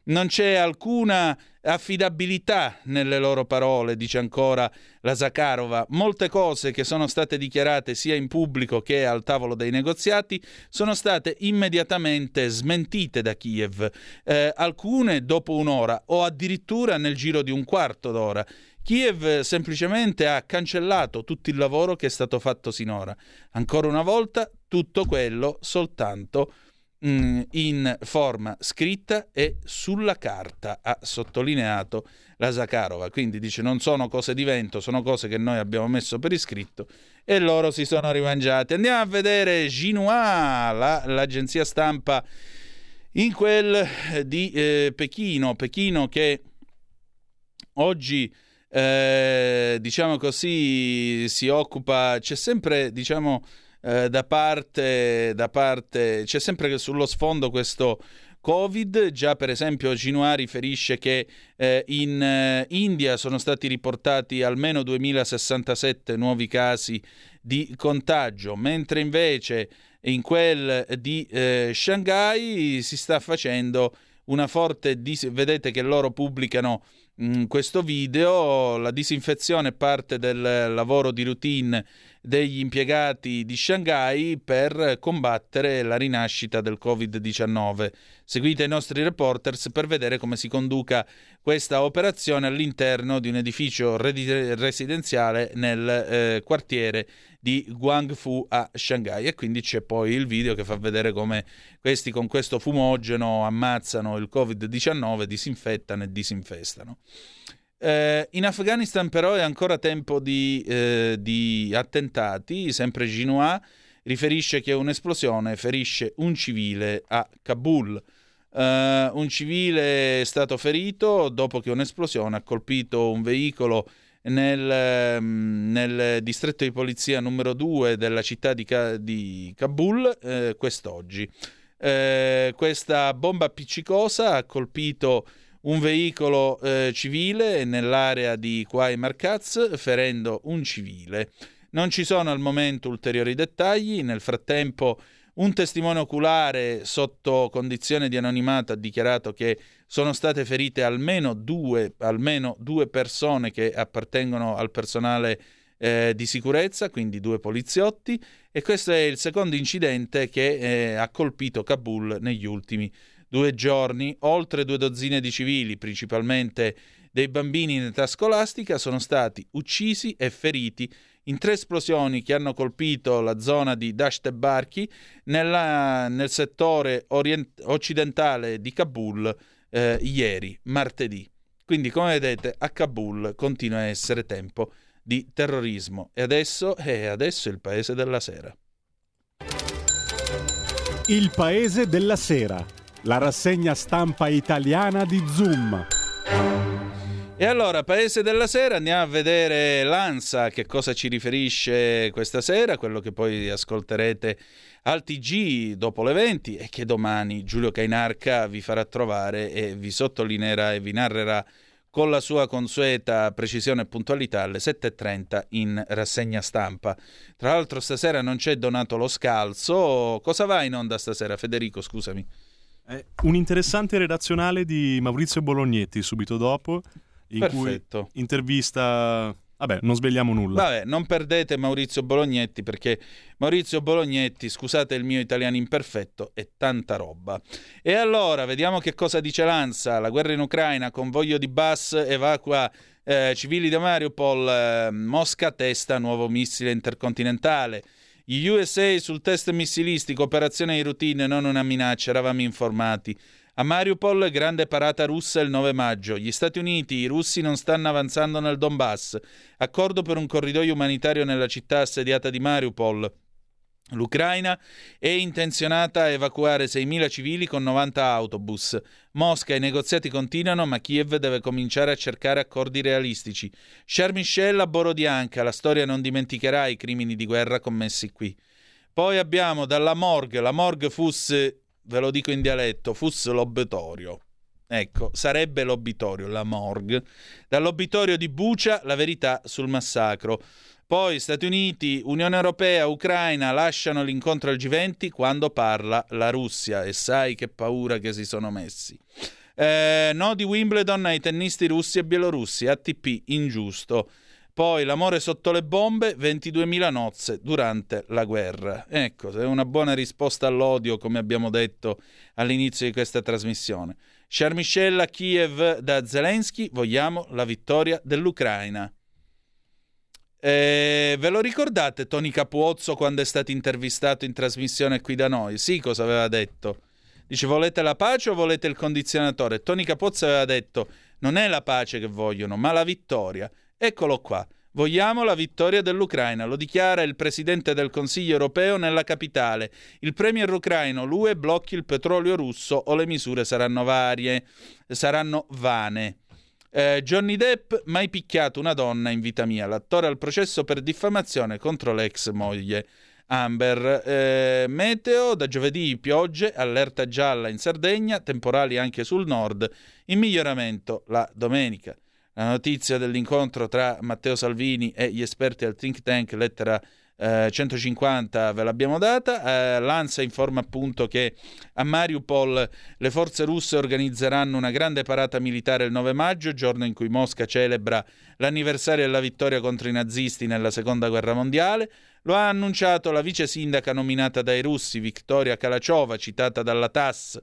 Non c'è alcuna affidabilità nelle loro parole, dice ancora la Zakharova. Molte cose che sono state dichiarate sia in pubblico che al tavolo dei negoziati sono state immediatamente smentite da Kiev, eh, alcune dopo un'ora o addirittura nel giro di un quarto d'ora. Kiev semplicemente ha cancellato tutto il lavoro che è stato fatto sinora. Ancora una volta, tutto quello soltanto Mm, in forma scritta e sulla carta, ha sottolineato la Zakharova. Quindi dice non sono cose di vento, sono cose che noi abbiamo messo per iscritto e loro si sono rimangiati. Andiamo a vedere Xinhua, la, l'agenzia stampa in quel di eh, Pechino, Pechino che oggi eh, diciamo così si occupa, c'è sempre diciamo eh, da, parte, da parte, c'è sempre sullo sfondo questo Covid, già per esempio Cinua riferisce che eh, in eh, India sono stati riportati almeno 2067 nuovi casi di contagio, mentre invece in quel di eh, Shanghai si sta facendo una forte dis- vedete che loro pubblicano mh, mm, questo video, la disinfezione è parte del lavoro di routine degli impiegati di Shanghai per combattere la rinascita del Covid-19. Seguite i nostri reporters per vedere come si conduca questa operazione all'interno di un edificio residenziale nel eh, quartiere di Guangfu a Shanghai e quindi c'è poi il video che fa vedere come questi con questo fumogeno ammazzano il Covid-19, disinfettano e disinfestano. Eh, in Afghanistan però è ancora tempo di, eh, di attentati, sempre Xinhua riferisce che un'esplosione ferisce un civile a Kabul. Uh, un civile è stato ferito dopo che un'esplosione ha colpito un veicolo nel, um, nel distretto di polizia numero 2 della città di, Ka- di Kabul uh, quest'oggi. Uh, questa bomba appiccicosa ha colpito un veicolo eh, civile nell'area di Quai Marcaz, ferendo un civile. Non ci sono al momento ulteriori dettagli, nel frattempo un testimone oculare sotto condizione di anonimato ha dichiarato che sono state ferite almeno due, almeno due persone che appartengono al personale eh, di sicurezza, quindi due poliziotti, e questo è il secondo incidente che eh, ha colpito Kabul negli ultimi anni due giorni, oltre due dozzine di civili, principalmente dei bambini in età scolastica, sono stati uccisi e feriti in tre esplosioni che hanno colpito la zona di Dasht e Barchi nella, nel settore orient- occidentale di Kabul eh, ieri, martedì. Quindi, come vedete, a Kabul continua a essere tempo di terrorismo. E adesso, eh, adesso è il paese della sera. Il paese della sera la rassegna stampa italiana di Zoom. E allora, Paese della Sera, andiamo a vedere l'ANSA, che cosa ci riferisce questa sera, quello che poi ascolterete al TG dopo le 20 e che domani Giulio Cainarca vi farà trovare e vi sottolineerà e vi narrerà con la sua consueta precisione e puntualità alle 7.30 in rassegna stampa. Tra l'altro stasera non c'è Donato Lo Scalzo. Cosa va in onda stasera, Federico? Scusami. Eh, un interessante redazionale di Maurizio Bolognetti subito dopo, in Perfetto. cui intervista... Vabbè, non svegliamo nulla. Vabbè, non perdete Maurizio Bolognetti perché Maurizio Bolognetti, scusate il mio italiano imperfetto, è tanta roba. E allora, vediamo che cosa dice l'ANSA. La guerra in Ucraina, convoglio di bus, evacua eh, civili da Mariupol, eh, Mosca testa nuovo missile intercontinentale. Gli USA sul test missilistico, operazione di routine, non una minaccia, eravamo informati. A Mariupol, grande parata russa il 9 maggio. Gli Stati Uniti, i russi non stanno avanzando nel Donbass. Accordo per un corridoio umanitario nella città assediata di Mariupol. L'Ucraina è intenzionata a evacuare 6.000 civili con 90 autobus. Mosca, i negoziati continuano, ma Kiev deve cominciare a cercare accordi realistici. Charles Michel a Borodianka, la storia non dimenticherà i crimini di guerra commessi qui. Poi abbiamo dalla morgue, la morgue fosse, ve lo dico in dialetto, fosse l'obitorio. Ecco, sarebbe l'obitorio, la morgue. Dall'obitorio di Bucia, la verità sul massacro. Poi Stati Uniti, Unione Europea, Ucraina lasciano l'incontro al G20 quando parla la Russia e sai che paura che si sono messi. Eh, no di Wimbledon ai tennisti russi e bielorussi, ATP ingiusto. Poi l'amore sotto le bombe, 22.000 nozze durante la guerra. Ecco, è una buona risposta all'odio, come abbiamo detto all'inizio di questa trasmissione. Charles Michel a Kiev da Zelensky, vogliamo la vittoria dell'Ucraina. Eh, ve lo ricordate Tony Capuozzo quando è stato intervistato in trasmissione qui da noi? Sì, cosa aveva detto? Dice volete la pace o volete il condizionatore? Tony Capozzo aveva detto non è la pace che vogliono, ma la vittoria. Eccolo qua. Vogliamo la vittoria dell'Ucraina, lo dichiara il presidente del Consiglio europeo nella capitale. Il premier ucraino, l'UE blocchi il petrolio russo o le misure saranno varie, saranno vane. Eh, Johnny Depp, mai picchiato una donna in vita mia, l'attore al processo per diffamazione contro l'ex moglie. Amber, eh, meteo da giovedì piogge, allerta gialla in Sardegna, temporali anche sul nord, in miglioramento la domenica. La notizia dell'incontro tra Matteo Salvini e gli esperti al think tank lettera eh, 150 ve l'abbiamo data. Eh, L'ANSA informa appunto che a Mariupol le forze russe organizzeranno una grande parata militare il 9 maggio, giorno in cui Mosca celebra l'anniversario della vittoria contro i nazisti nella seconda guerra mondiale. Lo ha annunciato la vice sindaca nominata dai russi, Viktoria Kalachova, citata dalla TASS.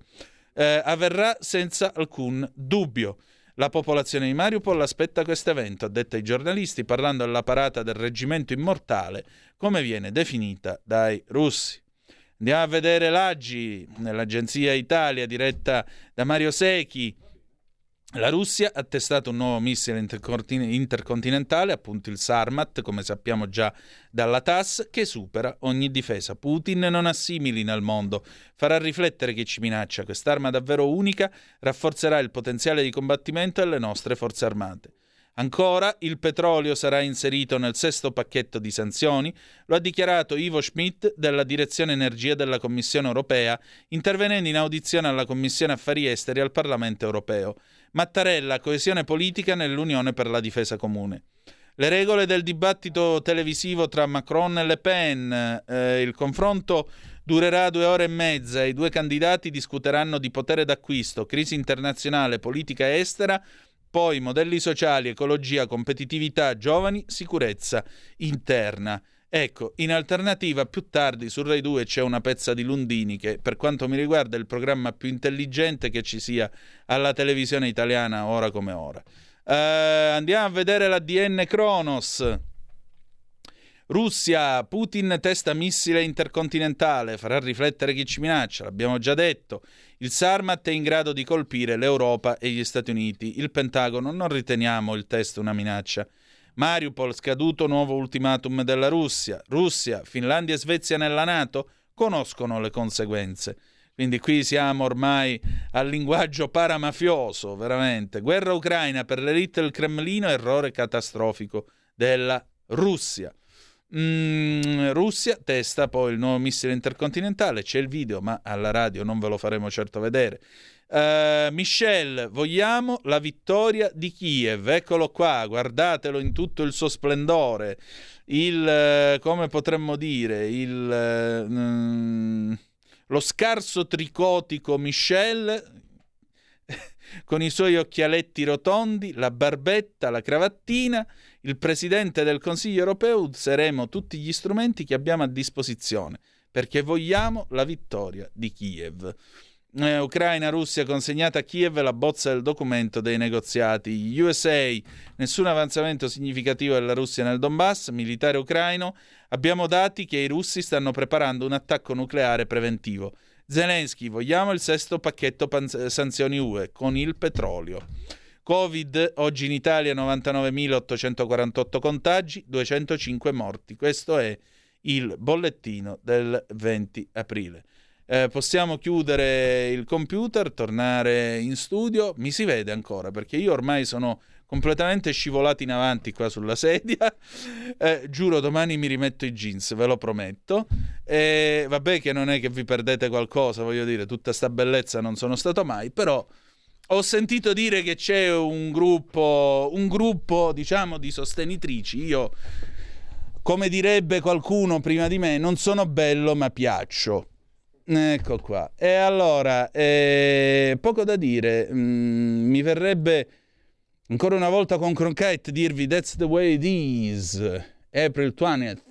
Eh, avverrà senza alcun dubbio. La popolazione di Mariupol aspetta questo evento, ha detto ai giornalisti, parlando della parata del reggimento immortale, come viene definita dai russi. Andiamo a vedere l'Aggi, nell'agenzia Italia diretta da Mario Secchi. La Russia ha testato un nuovo missile intercontinentale, appunto il Sarmat, come sappiamo già dalla TAS, che supera ogni difesa. Putin non ha simili nel mondo, farà riflettere chi ci minaccia. Quest'arma davvero unica rafforzerà il potenziale di combattimento delle nostre forze armate. Ancora, il petrolio sarà inserito nel sesto pacchetto di sanzioni, lo ha dichiarato Ivo Schmidt della Direzione Energia della Commissione europea, intervenendo in audizione alla Commissione Affari Esteri al Parlamento europeo. Mattarella, coesione politica nell'Unione per la difesa comune. Le regole del dibattito televisivo tra Macron e Le Pen, eh, il confronto durerà due ore e mezza, i due candidati discuteranno di potere d'acquisto, crisi internazionale, politica estera, poi modelli sociali, ecologia, competitività, giovani, sicurezza interna. Ecco, in alternativa più tardi su Rai 2 c'è una pezza di Lundini che per quanto mi riguarda è il programma più intelligente che ci sia alla televisione italiana ora come ora. Uh, andiamo a vedere la DN Kronos. Russia, Putin testa missile intercontinentale, farà riflettere chi ci minaccia, l'abbiamo già detto. Il Sarmat è in grado di colpire l'Europa e gli Stati Uniti. Il Pentagono non riteniamo il test una minaccia. Mariupol scaduto nuovo ultimatum della Russia. Russia, Finlandia e Svezia nella Nato conoscono le conseguenze. Quindi qui siamo ormai al linguaggio paramafioso, veramente. Guerra ucraina per l'elite del Cremlino, errore catastrofico della Russia. Mm, Russia testa poi il nuovo missile intercontinentale, c'è il video, ma alla radio non ve lo faremo certo vedere. Uh, Michel, vogliamo la vittoria di Kiev, eccolo qua, guardatelo in tutto il suo splendore. Il, uh, come potremmo dire, il... Uh, lo scarso tricotico Michel con i suoi occhialetti rotondi, la barbetta, la cravattina, il presidente del Consiglio europeo useremo tutti gli strumenti che abbiamo a disposizione perché vogliamo la vittoria di Kiev. Eh, Ucraina, Russia consegnata a Kiev la bozza del documento dei negoziati. USA, nessun avanzamento significativo della Russia nel Donbass, militare ucraino, Abbiamo dati che i russi stanno preparando un attacco nucleare preventivo. Zelensky, vogliamo il sesto pacchetto panz- sanzioni UE con il petrolio. Covid, oggi in Italia 99.848 contagi, 205 morti. Questo è il bollettino del 20 aprile. Eh, possiamo chiudere il computer, tornare in studio. Mi si vede ancora perché io ormai sono completamente scivolato in avanti qua sulla sedia. Eh, giuro, domani mi rimetto i jeans, ve lo prometto. E vabbè che non è che vi perdete qualcosa, voglio dire, tutta sta bellezza non sono stato mai, però ho sentito dire che c'è un gruppo, un gruppo, diciamo, di sostenitrici. Io, come direbbe qualcuno prima di me, non sono bello ma piaccio. Ecco qua. E allora, eh, poco da dire, mm, mi verrebbe ancora una volta con Cronkite dirvi That's the way it is, April 20th,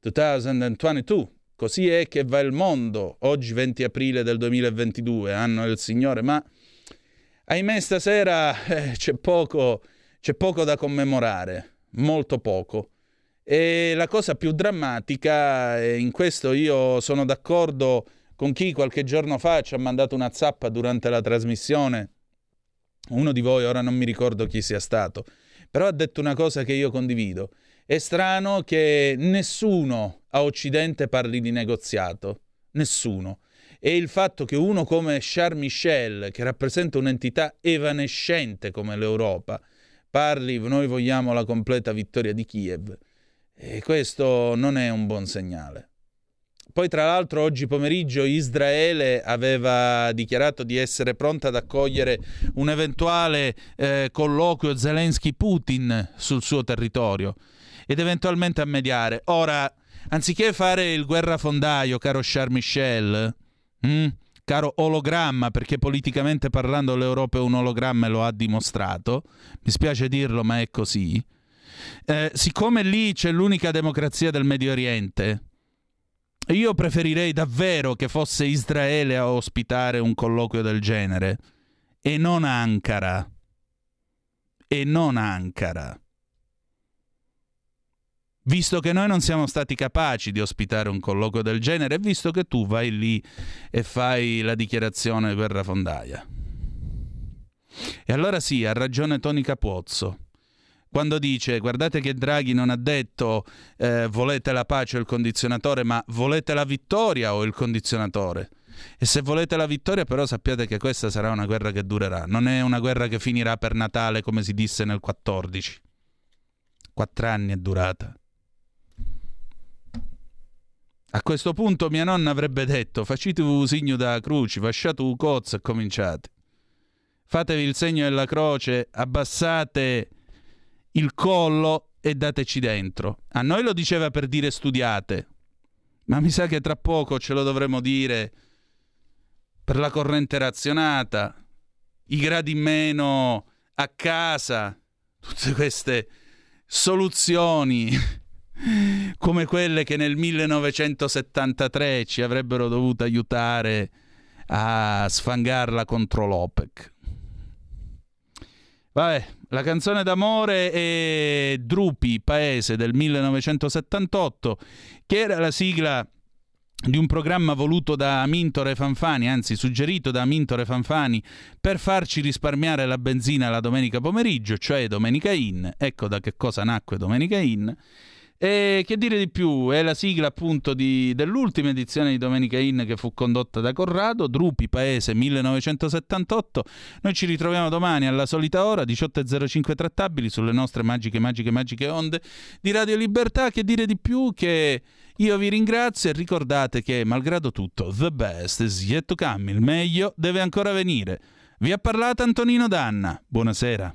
2022. Così è che va il mondo, oggi 20 aprile del 2022, anno del Signore, ma ahimè stasera eh, c'è, poco, c'è poco da commemorare, molto poco. E la cosa più drammatica, e in questo io sono d'accordo con chi qualche giorno fa ci ha mandato una zappa durante la trasmissione, uno di voi, ora non mi ricordo chi sia stato, però ha detto una cosa che io condivido. È strano che nessuno a Occidente parli di negoziato, nessuno. E il fatto che uno come Charles Michel, che rappresenta un'entità evanescente come l'Europa, parli, noi vogliamo la completa vittoria di Kiev, e questo non è un buon segnale. Poi, tra l'altro, oggi pomeriggio Israele aveva dichiarato di essere pronta ad accogliere un eventuale eh, colloquio Zelensky-Putin sul suo territorio ed eventualmente a mediare. Ora, anziché fare il guerrafondaio, caro Charles Michel, hm, caro ologramma, perché politicamente parlando l'Europa è un ologramma e lo ha dimostrato, mi spiace dirlo, ma è così. Eh, siccome lì c'è l'unica democrazia del Medio Oriente, io preferirei davvero che fosse Israele a ospitare un colloquio del genere e non Ankara. E non Ankara. Visto che noi non siamo stati capaci di ospitare un colloquio del genere, visto che tu vai lì e fai la dichiarazione guerrafondaia. E allora sì, ha ragione Tony Capuozzo quando dice guardate che Draghi non ha detto eh, volete la pace o il condizionatore, ma volete la vittoria o il condizionatore. E se volete la vittoria, però sappiate che questa sarà una guerra che durerà, non è una guerra che finirà per Natale come si disse nel 14. Quattro anni è durata. A questo punto mia nonna avrebbe detto: Facite un segno da croce, fasciate un cozzo e cominciate. Fatevi il segno della croce, abbassate il collo e dateci dentro. A noi lo diceva per dire studiate, ma mi sa che tra poco ce lo dovremo dire per la corrente razionata, i gradi meno a casa, tutte queste soluzioni come quelle che nel 1973 ci avrebbero dovuto aiutare a sfangarla contro l'OPEC. Vabbè, la canzone d'amore è Drupi, Paese del 1978, che era la sigla di un programma voluto da Amintore Fanfani, anzi suggerito da Amintore Fanfani, per farci risparmiare la benzina la domenica pomeriggio, cioè Domenica In. Ecco da che cosa nacque Domenica In. E che dire di più? È la sigla appunto di- dell'ultima edizione di Domenica In che fu condotta da Corrado, Drupi, Paese 1978. Noi ci ritroviamo domani alla solita ora, 18.05 trattabili, sulle nostre magiche, magiche, magiche onde di Radio Libertà. Che dire di più? Che io vi ringrazio e ricordate che, malgrado tutto, the best is yet to come, il meglio deve ancora venire. Vi ha parlato Antonino Danna. Buonasera.